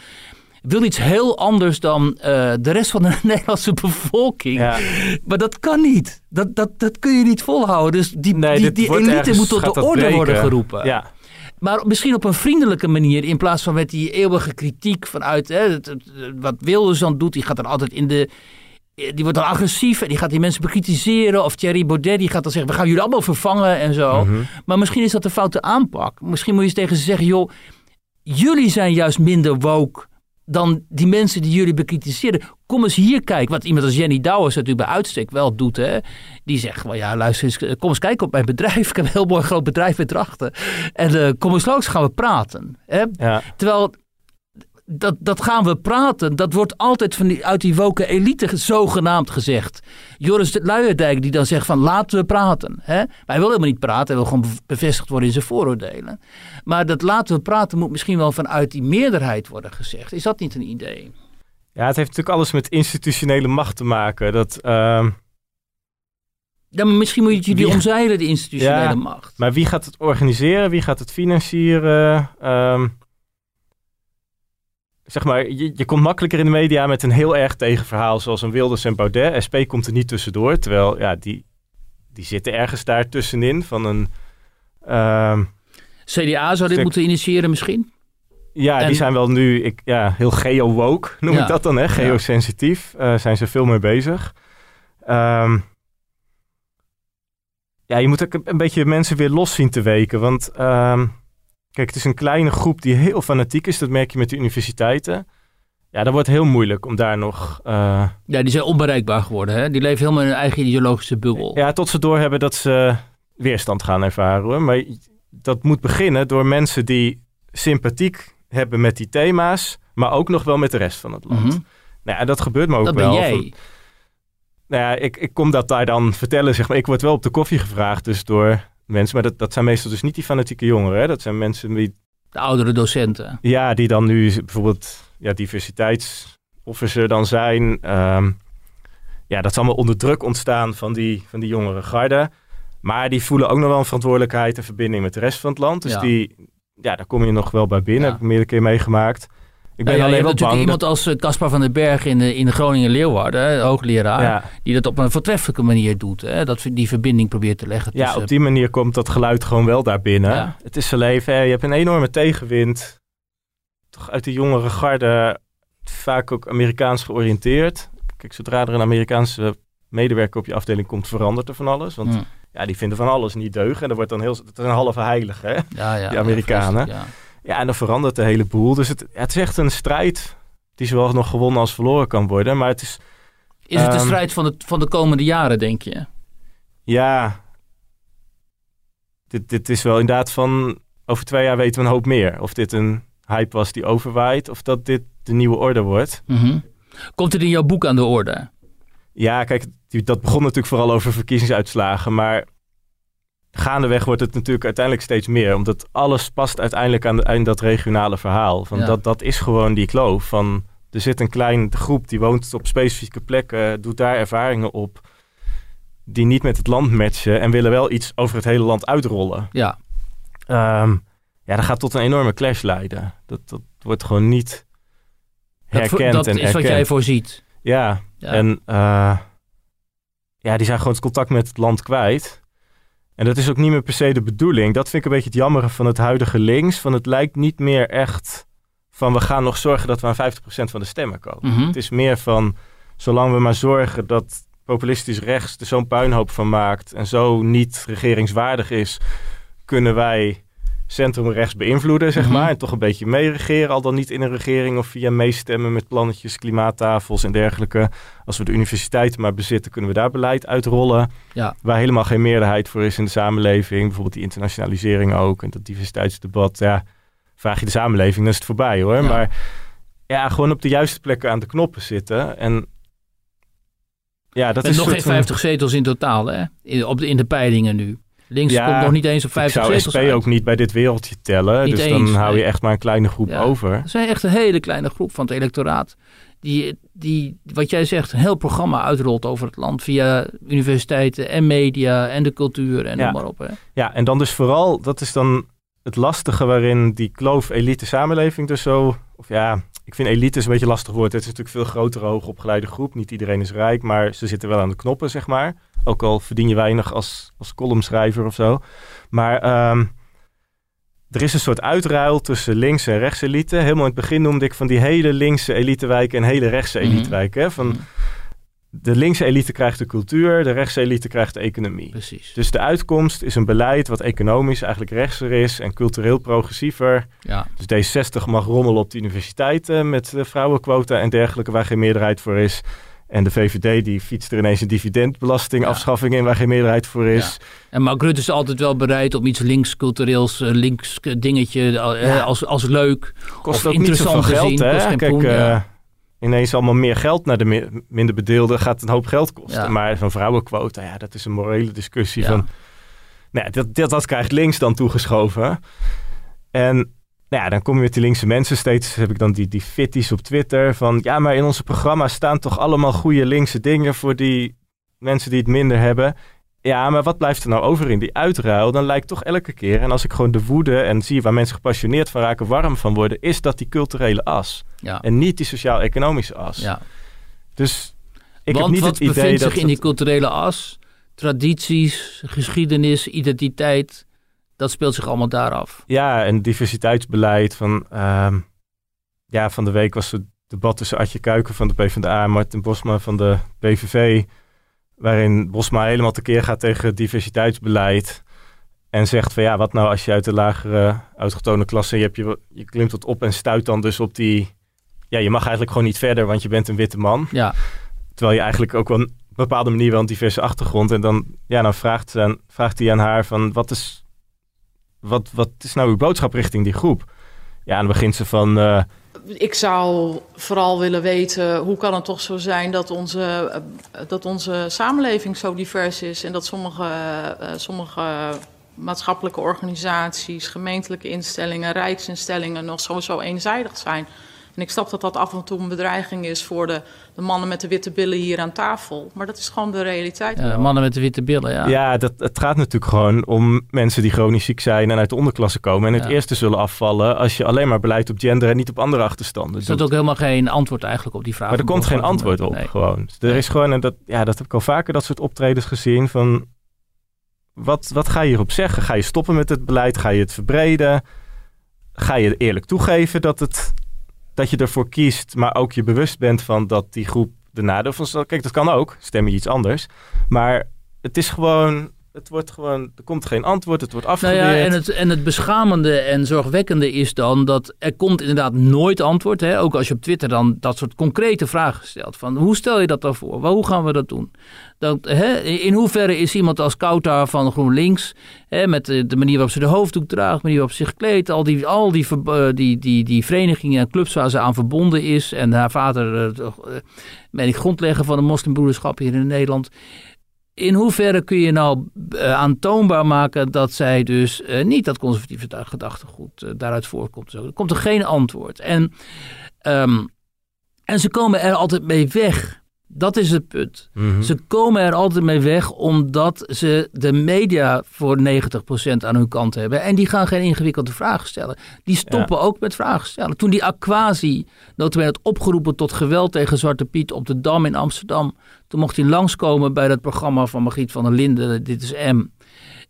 wil iets heel anders dan eh, de rest van de Nederlandse bevolking. Ja. Maar dat kan niet. Dat, dat, dat kun je niet volhouden. Dus die, Nee, die, elite moet tot de orde worden geroepen. Ja. Maar misschien op een vriendelijke manier, in plaats van met die eeuwige kritiek vanuit hè, het- het- wat Wilders dan doet. Die gaat dan altijd in de. Die wordt dan agressief en die gaat die mensen bekritiseren. Of Thierry Baudet die gaat dan zeggen: we gaan jullie allemaal vervangen en zo. Mhm. Maar misschien is dat een foute aanpak. Misschien moet je eens tegen ze zeggen: joh, jullie zijn juist minder woke dan die mensen die jullie bekritiseren. Kom eens hier kijken. Wat iemand als Jenny Douwers natuurlijk bij uitstek wel doet. Hè? Die zegt van ja, luister eens, eh, kom eens kijken op mijn bedrijf. Ik heb een heel mooi groot bedrijf met drachten. En eh, kom eens langs, gaan we praten. Hè? Ja. Terwijl dat, dat gaan we praten. Dat wordt altijd van die, uit die woke elite zogenaamd gezegd. Joris de Luijendijk die dan zegt van laten we praten. Hè? Maar hij wil helemaal niet praten. Hij wil gewoon bev- bevestigd worden in zijn vooroordelen. Maar dat laten we praten moet misschien wel vanuit die meerderheid worden gezegd. Is dat niet een idee? ja, het heeft natuurlijk alles met institutionele macht te maken. Dat, Ja, maar misschien moet je die Wie- omzeilen, de institutionele Ja, macht. maar wie gaat het organiseren? Wie gaat het financieren? Ehm, zeg maar, je, je komt makkelijker in de media met een heel erg tegenverhaal, zoals een Wilders en Baudet. SP komt er niet tussendoor, terwijl ja, die, die zitten ergens daar tussenin van een... ehm, CDA zou dit Stuk- moeten initiëren misschien? ja, En- die zijn wel nu ik, ja, heel geo-woke, noem Ja. ik dat dan, hè? Geosensitief eh, zijn ze veel mee bezig. Ehm, ja, je moet ook een- een beetje mensen weer los zien te weken, want... ehm, Kijk, het is een kleine groep die heel fanatiek is. Dat merk je met de universiteiten. Ja, dat wordt heel moeilijk om daar nog... eh, Ja, die zijn onbereikbaar geworden. Hè? Die leven helemaal in hun eigen ideologische bubbel. ja, tot ze doorhebben dat ze weerstand gaan ervaren. Hoor. Maar dat moet beginnen door mensen die sympathiek hebben met die thema's... maar ook nog wel met de rest van het land. Mhm. Nou ja, dat gebeurt me ook Dat wel. ben jij. Van- nou ja, ik, ik kom dat daar dan vertellen, zeg maar. Ik word wel op de koffie gevraagd dus door mensen... maar dat, dat zijn meestal dus niet die fanatieke jongeren. Hè. Dat zijn mensen die De oudere docenten. Ja, die dan nu bijvoorbeeld ja, diversiteitsofficer dan zijn. Ehm, ja, dat is allemaal onder druk ontstaan van die, van die jongere garde. Maar die voelen ook nog wel een verantwoordelijkheid en verbinding met de rest van het land. Dus Ja. die, ja, daar kom je nog wel bij binnen. Ja. Heb ik meerdere keer meegemaakt. Ik ben ja, je alleen hebt natuurlijk iemand als eh, Caspar van den Berg in de, in de Groningen-Leeuwarden, hè, hoogleraar, Ja. die dat op een voortreffelijke manier doet. Hè, dat die verbinding probeert te leggen Ja, op die manier komt dat geluid gewoon wel daar binnen. Ja. Het is zijn leven. hè, Je hebt een enorme tegenwind. Toch uit de jongere garde. Vaak ook Amerikaans georiënteerd. Kijk, zodra er een Amerikaanse medewerker op je afdeling komt, verandert er van alles. Want Hm. ja, die vinden van alles niet deugen. En dat wordt dan heel... Het is een halve heilige, hè? ja, ja, die Amerikanen. Ja, Ja, en dan verandert de hele boel. Dus het, het is echt een strijd die zowel nog gewonnen als verloren kan worden. Maar het is... Is het de Ehm, strijd van de, van de komende jaren, denk je? Ja, dit, dit is wel inderdaad van... Over twee jaar weten we een hoop meer. Of dit een hype was die overwaait... of dat dit de nieuwe orde wordt. Mhm. Komt het in jouw boek aan de orde? Ja, kijk, dat begon natuurlijk vooral over verkiezingsuitslagen. Maar gaandeweg wordt het natuurlijk uiteindelijk steeds meer. Omdat alles past uiteindelijk aan, aan dat regionale verhaal. Van Ja. dat, dat is gewoon die kloof. Van, er zit een kleine groep die woont op specifieke plekken... doet daar ervaringen op... die niet met het land matchen... en willen wel iets over het hele land uitrollen. Ja, Ehm, ja, dat gaat tot een enorme clash leiden. Dat, dat wordt gewoon niet dat, herkend dat en is wat jij voorziet. Ja, Ja. en eh, ja, die zijn gewoon het contact met het land kwijt. En dat is ook niet meer per se de bedoeling. Dat vind ik een beetje het jammere van het huidige links. Van het lijkt niet meer echt van we gaan nog zorgen dat we aan 50% van de stemmen komen. Mhm. Het is meer van zolang we maar zorgen dat populistisch rechts er zo'n puinhoop van maakt en zo niet regeringswaardig is, kunnen wij centrumrechts beïnvloeden, zeg Mhm. maar. En toch een beetje meeregeren, al dan niet in een regering of via meestemmen met plannetjes, klimaattafels en dergelijke. Als we de universiteiten maar bezitten, kunnen we daar beleid uitrollen. Ja. Waar helemaal geen meerderheid voor is in de samenleving. Bijvoorbeeld die internationalisering ook en dat diversiteitsdebat. Ja, vraag je de samenleving, dan is het voorbij hoor. Ja. Maar ja, gewoon op de juiste plekken aan de knoppen zitten. En ja, dat is nog een geen soort van- 50 zetels in totaal, hè? In, op de, in de peilingen nu. Links Ja, komt nog niet eens op Ik 50 zou zetels SP uit. ook niet bij dit wereldje tellen. Niet dus eens, dan hou je echt maar een kleine groep Ja. over. Er zijn echt een hele kleine groep van het electoraat. Die, die, wat jij zegt, een heel programma uitrolt over het land. Via universiteiten en media en de cultuur en Ja. noem maar op. Hè? Ja, en dan dus vooral, dat is dan het lastige waarin die kloof elite-samenleving dus zo... Of ja, ik vind elite is een beetje lastig woord. Het is natuurlijk veel grotere, hoogopgeleide groep. Niet iedereen is rijk, maar ze zitten wel aan de knoppen, zeg maar. Ook al verdien je weinig als, als columnschrijver of zo. Maar ehm, er is een soort uitruil tussen links- en rechtselite. Helemaal in het begin noemde ik van die hele linkse elitewijken en hele rechtse Mhm. elitewijken. Van Mhm. De linkse elite krijgt de cultuur, de rechtse elite krijgt de economie. Precies. Dus de uitkomst is een beleid wat economisch eigenlijk rechtser is en cultureel progressiever. Ja. Dus D60 mag rommelen op de universiteiten met eh, vrouwenquota en dergelijke waar geen meerderheid voor is. En de VVD die fietst er ineens een dividendbelastingafschaffing in waar geen meerderheid voor is. En Mark Rutte is altijd wel bereid om iets links-cultureels, eh, links dingetje eh, Ja. als, als leuk. Kost Of ook niet zoveel interessant geld, hè? kost Kijk, poen. Ineens allemaal meer geld naar de mi- minder bedeelden gaat een hoop geld kosten. Ja. Maar van vrouwenquota, ja, dat is een morele discussie Ja. van... Nou ja, dat, dat, dat krijgt links dan toegeschoven. En nou ja, dan kom je met die linkse mensen. Steeds heb ik dan die, die fitties op Twitter van... Ja, maar in onze programma's staan toch allemaal goede linkse dingen... voor die mensen die het minder hebben. Ja, maar wat blijft er nou over in die uitruil? Dan lijkt toch elke keer... en als ik gewoon de woede en zie waar mensen gepassioneerd van raken... warm van worden, is dat die culturele as. Ja. En niet die sociaal-economische as. ja. Dus ik Want heb niet wat het idee bevindt dat... zich in die culturele as? Tradities, geschiedenis, identiteit. Dat speelt zich allemaal daar af. Ja, en diversiteitsbeleid van... ehm, ja, van de week was het debat tussen Adje Kuiken van de PvdA... en Martin Bosma van de PVV... waarin Bosma helemaal tekeer gaat tegen diversiteitsbeleid... en zegt van ja, wat nou als je uit de lagere autochtone klasse... je, hebt je, je klimt tot op en stuit dan dus op die... ja, je mag eigenlijk gewoon niet verder, want je bent een witte man... Ja, Terwijl je eigenlijk ook wel op een bepaalde manier wel een diverse achtergrond. En dan, ja, dan vraagt, aan, vraagt hij aan haar van wat is, wat, wat is nou uw boodschap richting die groep? Ja, en dan begint ze van, eh, Ik zou vooral willen weten hoe kan het toch zo zijn dat onze, eh, dat onze samenleving zo divers is en dat sommige, eh, sommige maatschappelijke organisaties, gemeentelijke instellingen, rijksinstellingen nog zo eenzijdig zijn. En ik snap dat dat af en toe een bedreiging is voor de, de mannen met de witte billen hier aan tafel. Maar dat is gewoon de realiteit. Ja, mannen met de witte billen, ja. Ja, dat, het gaat natuurlijk gewoon om mensen die chronisch ziek zijn en uit de onderklasse komen. En het Ja. eerste zullen afvallen als je alleen maar beleid op gender en niet op andere achterstanden Is dat doet. ook helemaal geen antwoord eigenlijk op die vraag? Maar er komt geen antwoord op, Nee. gewoon. Dus Er is gewoon, en dat, ja, dat heb ik al vaker, dat soort optredens gezien van... Wat, wat ga je hierop zeggen? Ga je stoppen met het beleid? Ga je het verbreden? Ga je eerlijk toegeven dat, het, dat je ervoor kiest, maar ook je bewust bent van dat die groep de nadeel van... Kijk, dat kan ook, stem je iets anders. Maar het is gewoon, het wordt gewoon, er komt geen antwoord, het wordt Nou afgeweerd. ja, en het, en het beschamende en zorgwekkende is dan dat er komt inderdaad nooit antwoord. Hè? Ook als je op Twitter dan dat soort concrete vragen stelt. Van hoe stel je dat dan voor? Hoe gaan we dat doen? Dat, hè, in hoeverre is iemand als Kautar van GroenLinks, hè, met de, manier waarop ze de hoofddoek draagt, de manier waarop ze zich kleedt, al die, al die, eh, die, die, die verenigingen en clubs waar ze aan verbonden is. En haar vader, eh, ben ik grondlegger van de moslimbroederschap hier in Nederland in hoeverre kun je nou eh, aantoonbaar maken dat zij dus eh, niet dat conservatieve gedachtegoed eh, daaruit voortkomt? Zo. Er komt er geen antwoord. En, ehm, en ze komen er altijd mee weg. Dat is het punt. Mhm. Ze komen er altijd mee weg omdat ze de media voor 90% aan hun kant hebben. En die gaan geen ingewikkelde vragen stellen. Die stoppen ook met vragen stellen. Toen die Aquasi, notabene had opgeroepen tot geweld tegen Zwarte Piet op de Dam in Amsterdam. Toen mocht hij langskomen bij dat programma van Margriet van der Linden, Dit is M.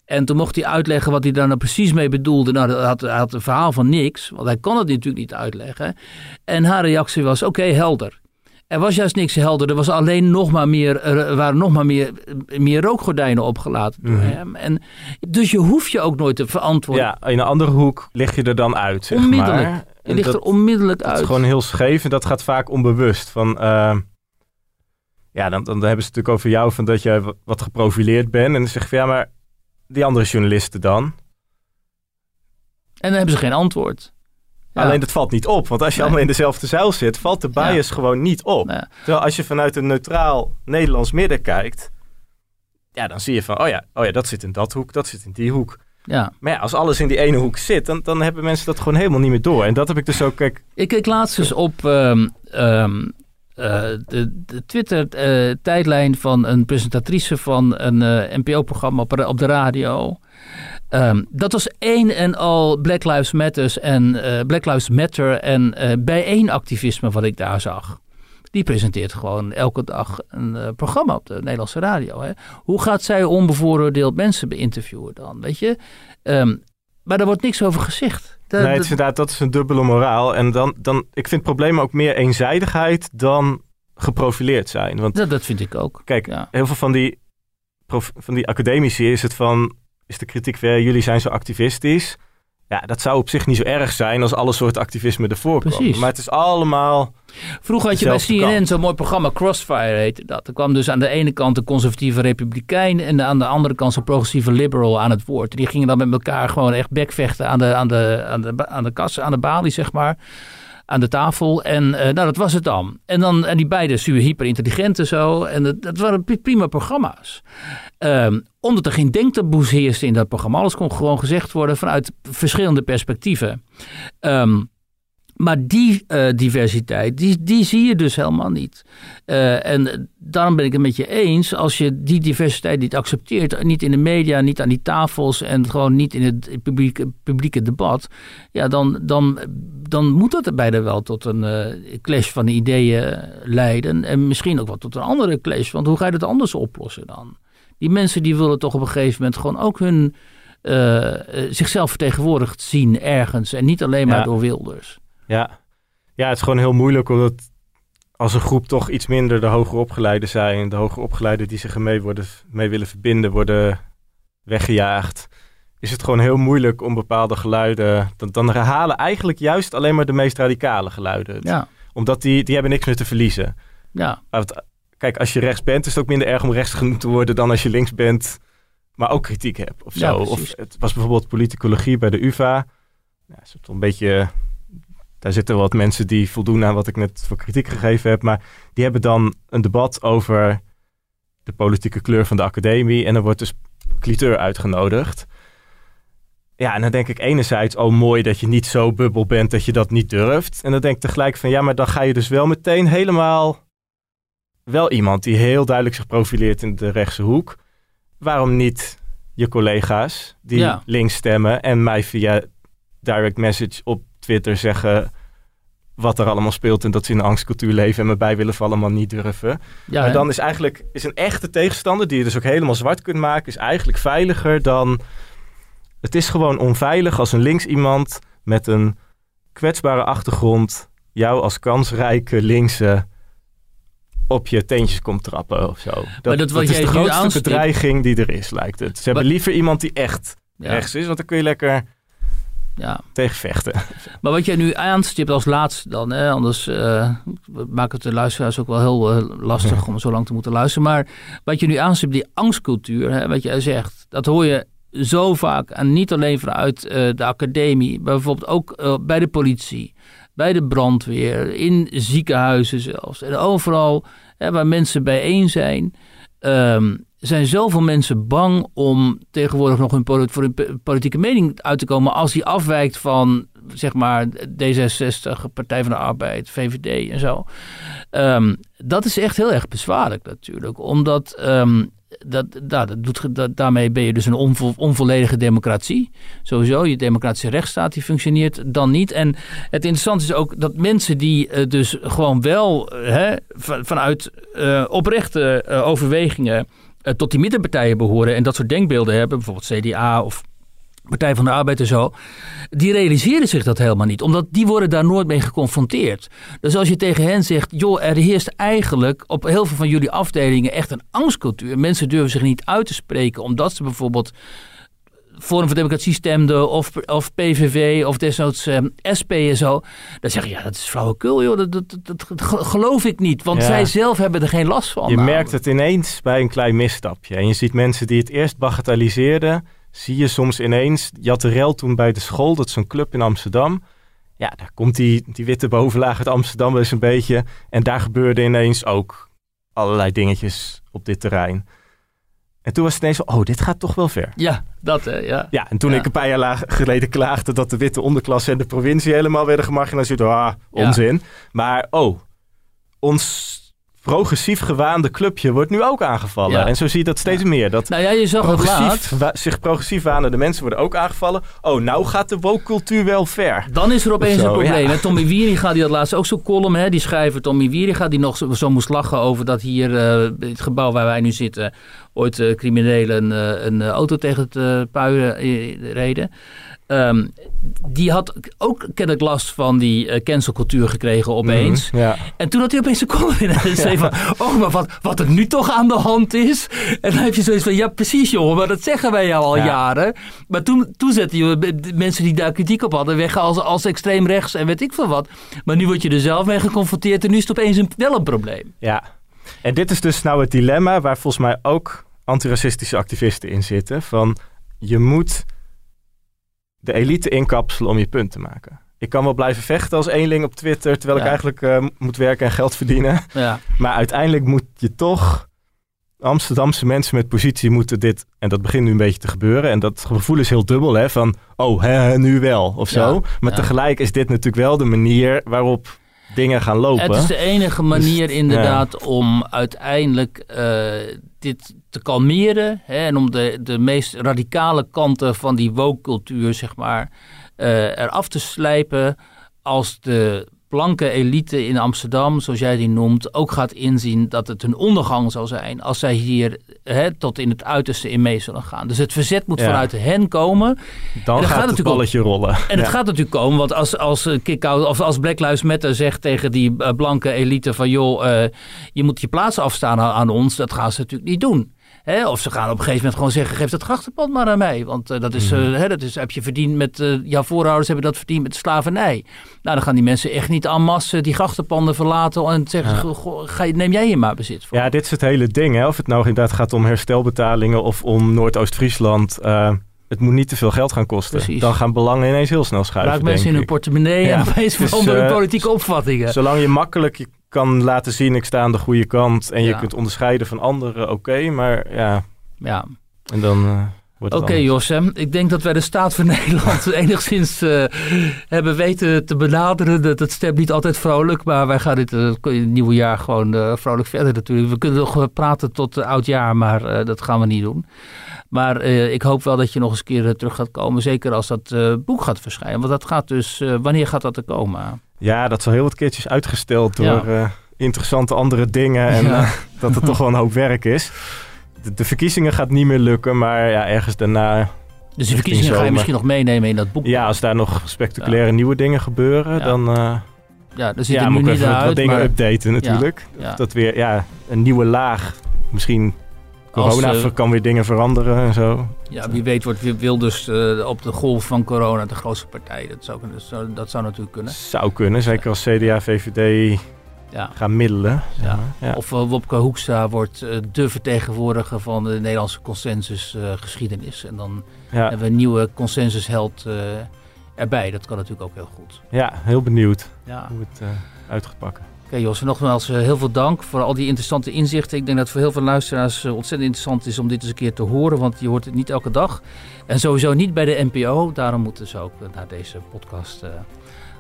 En toen mocht hij uitleggen wat hij daar nou precies mee bedoelde. Nou, hij had, hij had een verhaal van niks, want hij kon het natuurlijk niet uitleggen. En haar reactie was, oké, helder. Er was juist niks helder. Er was alleen nog maar meer, er waren nog maar meer, meer rookgordijnen opgelaten door Mhm. hem. En, dus je hoeft je ook nooit te verantwoorden. Ja, in een andere hoek lig je er dan uit, zeg onmiddellijk. maar. je ligt dat- er onmiddellijk Dat uit. is gewoon heel scheef en dat gaat vaak onbewust. Van, eh, ja, dan, dan hebben ze het natuurlijk over jou van dat je wa- wat geprofileerd bent. En dan zeg je van ja, maar die andere journalisten dan? En dan hebben ze geen antwoord. Ja. Alleen dat valt niet op. Want als je Nee. allemaal in dezelfde zuil zit, valt de bias gewoon niet op. Terwijl als je vanuit een neutraal Nederlands midden kijkt, ja, dan zie je van, oh ja, oh ja, dat zit in dat hoek, dat zit in die hoek. ja. Maar ja, als alles in die ene hoek zit, dan, dan hebben mensen dat gewoon helemaal niet meer door. En dat heb ik dus ook, kijk, Ik keek laatst eens op ehm, ehm, eh, de, de Twitter-tijdlijn van een presentatrice van een eh, NPO-programma op, op de radio. Ehm, dat was één en al Black Lives Matters en eh, Black Lives Matter en eh bijeenactivisme wat ik daar zag. Die presenteert gewoon elke dag een eh, programma op de Nederlandse radio. Hè. Hoe gaat zij onbevooroordeeld mensen beïnterviewen dan? Weet je? Ehm, maar daar wordt niks over gezegd. Da- nee, het is inderdaad, dat is een dubbele moraal. En dan, dan, ik vind het probleem ook meer eenzijdigheid dan geprofileerd zijn. Want dat, dat vind ik ook. kijk, Ja. heel veel van die, van die academici is het van, is de kritiek weer, jullie zijn zo activistisch. Ja, dat zou op zich niet zo erg zijn als alle soorten activisme ervoor Precies. Maar het is allemaal, Vroeger had je bij CNN kant. zo'n mooi programma, Crossfire heette dat. Er kwam dus aan de ene kant de conservatieve republikein en aan de andere kant zo'n progressieve liberal aan het woord. Die gingen dan met elkaar gewoon echt bekvechten aan de, aan de, aan de, aan de kassa, aan de balie, zeg maar. Aan de tafel. En eh, nou, dat was het dan. En, dan, en die beiden super hyper intelligent en zo. En dat, dat waren pri- prima programma's. Ehm, omdat er geen denktaboes heersten in dat programma. Alles kon gewoon gezegd worden vanuit verschillende perspectieven. Ehm, maar die eh, diversiteit, die, die zie je dus helemaal niet. Eh, en daarom ben ik het met je eens. Als je die diversiteit niet accepteert, niet in de media, niet aan die tafels en gewoon niet in het publieke, publieke debat, ja, dan, dan, dan moet dat er bijna wel tot een eh, clash van ideeën leiden. En misschien ook wel tot een andere clash. Want hoe ga je dat anders oplossen dan? Die mensen die willen toch op een gegeven moment gewoon ook hun zichzelf vertegenwoordigd zien ergens. En niet alleen maar Ja. door Wilders. Ja. Ja, het is gewoon heel moeilijk omdat als een groep toch iets minder de hoger opgeleiden zijn. De hoger opgeleiden die zich ermee worden, mee willen verbinden, worden weggejaagd. Is het gewoon heel moeilijk om bepaalde geluiden. Dan, dan herhalen eigenlijk juist alleen maar de meest radicale geluiden. Ja, Omdat die, die hebben niks meer te verliezen. ja. Kijk, als je rechts bent, is het ook minder erg om rechts genoemd te worden dan als je links bent, maar ook kritiek hebt. Of zo. of het was bijvoorbeeld politicologie bij de UVA. Ja, een beetje. Daar zitten wat mensen die voldoen aan wat ik net voor kritiek gegeven heb. Maar die hebben dan een debat over de politieke kleur van de academie. En er wordt dus cliteur uitgenodigd. ja, en dan denk ik enerzijds, oh mooi dat je niet zo bubbel bent dat je dat niet durft. En dan denk ik tegelijk van, ja, maar dan ga je dus wel meteen helemaal... Wel iemand die heel duidelijk zich profileert in de rechtse hoek. Waarom niet je collega's die Ja. links stemmen en mij via direct message op Twitter zeggen wat er allemaal speelt en dat ze in een angstcultuur leven en me bij willen vallen, maar niet durven. Ja, maar hè? dan is eigenlijk is een echte tegenstander, die je dus ook helemaal zwart kunt maken, is eigenlijk veiliger dan. Het is gewoon onveilig als een links iemand met een kwetsbare achtergrond jou als kansrijke linkse op je teentjes komt trappen of zo. Dat, is de grootste bedreiging die er is, lijkt het. Ze hebben Maar- liever iemand die echt ja, rechts is, want dan kun je lekker ja. tegen vechten. Maar wat jij nu aanstipt als laatste dan, hè, anders eh maakt het de luisteraars ook wel heel eh, lastig om zo lang te moeten luisteren. Maar wat je nu aanstipt, die angstcultuur, hè, wat jij zegt, dat hoor je zo vaak. En niet alleen vanuit eh, de academie, maar bijvoorbeeld ook bij de politie, bij de brandweer, in ziekenhuizen zelfs. En overal hè, waar mensen bijeen zijn. ehm, zijn zoveel mensen bang om tegenwoordig nog hun voor hun politieke mening uit te komen als die afwijkt van zeg maar D66, Partij van de Arbeid, VVD en zo. Ehm, dat is echt heel erg bezwaarlijk natuurlijk, omdat ehm, dat, nou, dat daarmee ben je dus een onvo- onvolledige democratie. Sowieso, je democratische rechtsstaat die functioneert dan niet. En het interessante is ook dat mensen die eh, dus gewoon wel eh, hè, van- vanuit eh, oprechte overwegingen eh, tot die middenpartijen behoren en dat soort denkbeelden hebben, bijvoorbeeld CDA of Partij van de Arbeid en zo, die realiseren zich dat helemaal niet, omdat die worden daar nooit mee geconfronteerd. Dus als je tegen hen zegt, joh, er heerst eigenlijk op heel veel van jullie afdelingen echt een angstcultuur. Mensen durven zich niet uit te spreken, omdat ze bijvoorbeeld Forum voor Democratie stemden of, of PVV of desnoods eh, SP en zo. Dan zeg je, ja, dat is flauwekul, joh. Dat, dat, dat, dat geloof ik niet, want Ja. zij zelf hebben er geen last van. Je namelijk. merkt het ineens bij een klein misstapje. En je ziet mensen die het eerst bagatelliseerden, zie je soms ineens. Je had de rel toen bij de school, dat is zo'n club in Amsterdam. Ja, daar komt die, die witte bovenlaag uit Amsterdam wel eens een beetje. En daar gebeurde ineens ook allerlei dingetjes op dit terrein. En toen was het ineens van, oh, dit gaat toch wel ver. Ja, dat hè, ja. Ja, en toen Ja. ik een paar jaar geleden klaagde dat de witte onderklasse en de provincie helemaal werden gemarginaliseerd. Ah, onzin. Maar oh, ons progressief gewaande clubje wordt nu ook aangevallen. Ja. En zo zie je dat steeds meer. Dat Nou ja, je zag progressief, zich progressief wanende mensen worden ook aangevallen. Oh, nou gaat de woke-cultuur wel ver. Dan is er opeens zo, een probleem. ja. Tommy Wieringa, die had laatst ook zo'n column. Hè, die schrijver Tommy Wieringa, die nog zo, zo moest lachen over dat hier, eh, het gebouw waar wij nu zitten, ooit eh, criminelen eh, een auto tegen het eh, reden. Ehm, die had ook kennelijk last van die eh, cancelcultuur gekregen opeens. Mhm, ja. En toen had hij opeens een column in en zei van... Oh, maar wat, wat er nu toch aan de hand is. En dan heb je zoiets van... Ja, precies jongen, maar dat zeggen wij jou al Ja. jaren. Maar toen, toen zette je de mensen die daar kritiek op hadden... weg als, als extreem rechts en weet ik veel wat. Maar nu word je er zelf mee geconfronteerd... en nu is het opeens een, wel een probleem. Ja, en dit is dus nou het dilemma waar volgens mij ook antiracistische activisten in zitten. Van je moet de elite inkapselen om je punt te maken. Ik kan wel blijven vechten als eenling op Twitter, terwijl Ja. ik eigenlijk eh, moet werken en geld verdienen. Ja, Maar uiteindelijk moet je toch. Amsterdamse mensen met positie moeten dit. En dat begint nu een beetje te gebeuren. En dat gevoel is heel dubbel, hè? Van. Oh, hè, nu wel. Of zo. Ja, maar tegelijk is dit natuurlijk wel de manier waarop dingen gaan lopen. het is de enige manier Dus, inderdaad om uiteindelijk eh, dit te kalmeren. Hè, en om de, de meest radicale kanten van die woke-cultuur, zeg maar, eh eraf te slijpen. Als de blanke elite in Amsterdam, zoals jij die noemt, ook gaat inzien dat het een ondergang zal zijn als zij hier hè, tot in het uiterste in mee zullen gaan. Dus het verzet moet Ja. vanuit hen komen. Dan en gaat, het balletje rollen. En het Ja. gaat natuurlijk komen, want als, als, eh, of als Black Lives Matter zegt tegen die eh, blanke elite van joh, eh, je moet je plaats afstaan aan, aan ons, dat gaan ze natuurlijk niet doen. Hè? Of ze gaan op een gegeven moment gewoon zeggen, geef dat grachtenpand maar aan mij. Want eh, dat, is, Mhm. eh, hè, dat is, heb je verdiend met, eh, jouw voorouders hebben dat verdiend met slavernij. Nou, dan gaan die mensen echt niet en masse die grachtenpanden verlaten en zeggen, Ja. ga je, neem jij hier maar bezit voor. Ja, dit is het hele ding. Hè? Of het nou inderdaad gaat om herstelbetalingen of om Noordoost-Friesland. het moet niet te veel geld gaan kosten. Precies. Dan gaan belangen ineens heel snel schuiven. Raak mensen in hun portemonnee Ja. en opeens Dus, veranderen eh, politieke opvattingen. Zolang je makkelijk je kan laten zien, ik sta aan de goede kant. En je kunt onderscheiden van anderen, oké. maar ja, Ja. en dan... wordt het Oké anders. Jos, hè. ik denk dat wij de staat van Nederland enigszins eh, hebben weten te benaderen. Dat, dat stemt niet altijd vrolijk, maar wij gaan dit het nieuwe jaar gewoon vrolijk verder natuurlijk. We kunnen nog praten tot uh, oud jaar, maar dat gaan we niet doen. Maar ik hoop wel dat je nog eens een keer terug gaat komen, zeker als dat boek gaat verschijnen. Want dat gaat dus, wanneer gaat dat er komen? Ja, dat is al heel wat keertjes uitgesteld door eh, interessante andere dingen. En eh, dat het toch wel een hoop werk is. De, de verkiezingen gaat niet meer lukken, maar ja, ergens daarna... Dus die verkiezingen ga je misschien nog meenemen in dat boek. Ja, als daar nog spectaculaire nieuwe dingen gebeuren, dan... eh ja zit ja, er nu niet even uit. wat dingen maar updaten natuurlijk. ja. Dat weer, ja, een nieuwe laag. Misschien corona eh, kan weer dingen veranderen en zo. Ja, wie weet wordt Wilders eh, op de golf van corona de grootste partij. Dat zou, dat zou, dat zou natuurlijk kunnen. Zou kunnen, zeker als CDA, VVD Ja. gaan middelen. zeg Ja. maar. Ja. Of uh, Wopke Hoekstra wordt uh, de vertegenwoordiger van de Nederlandse consensusgeschiedenis. en dan hebben we een nieuwe consensusheld uh, erbij. Dat kan natuurlijk ook heel goed. ja, heel benieuwd Ja. hoe het uh, uit gaat pakken. Oké okay, Jos, nogmaals uh, heel veel dank voor al die interessante inzichten. Ik denk dat het voor heel veel luisteraars uh, ontzettend interessant is om dit eens een keer te horen. Want je hoort het niet elke dag. En sowieso niet bij de NPO. Daarom moeten ze ook naar deze podcast uh,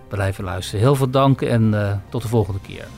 blijven luisteren. Heel veel dank en tot de volgende keer.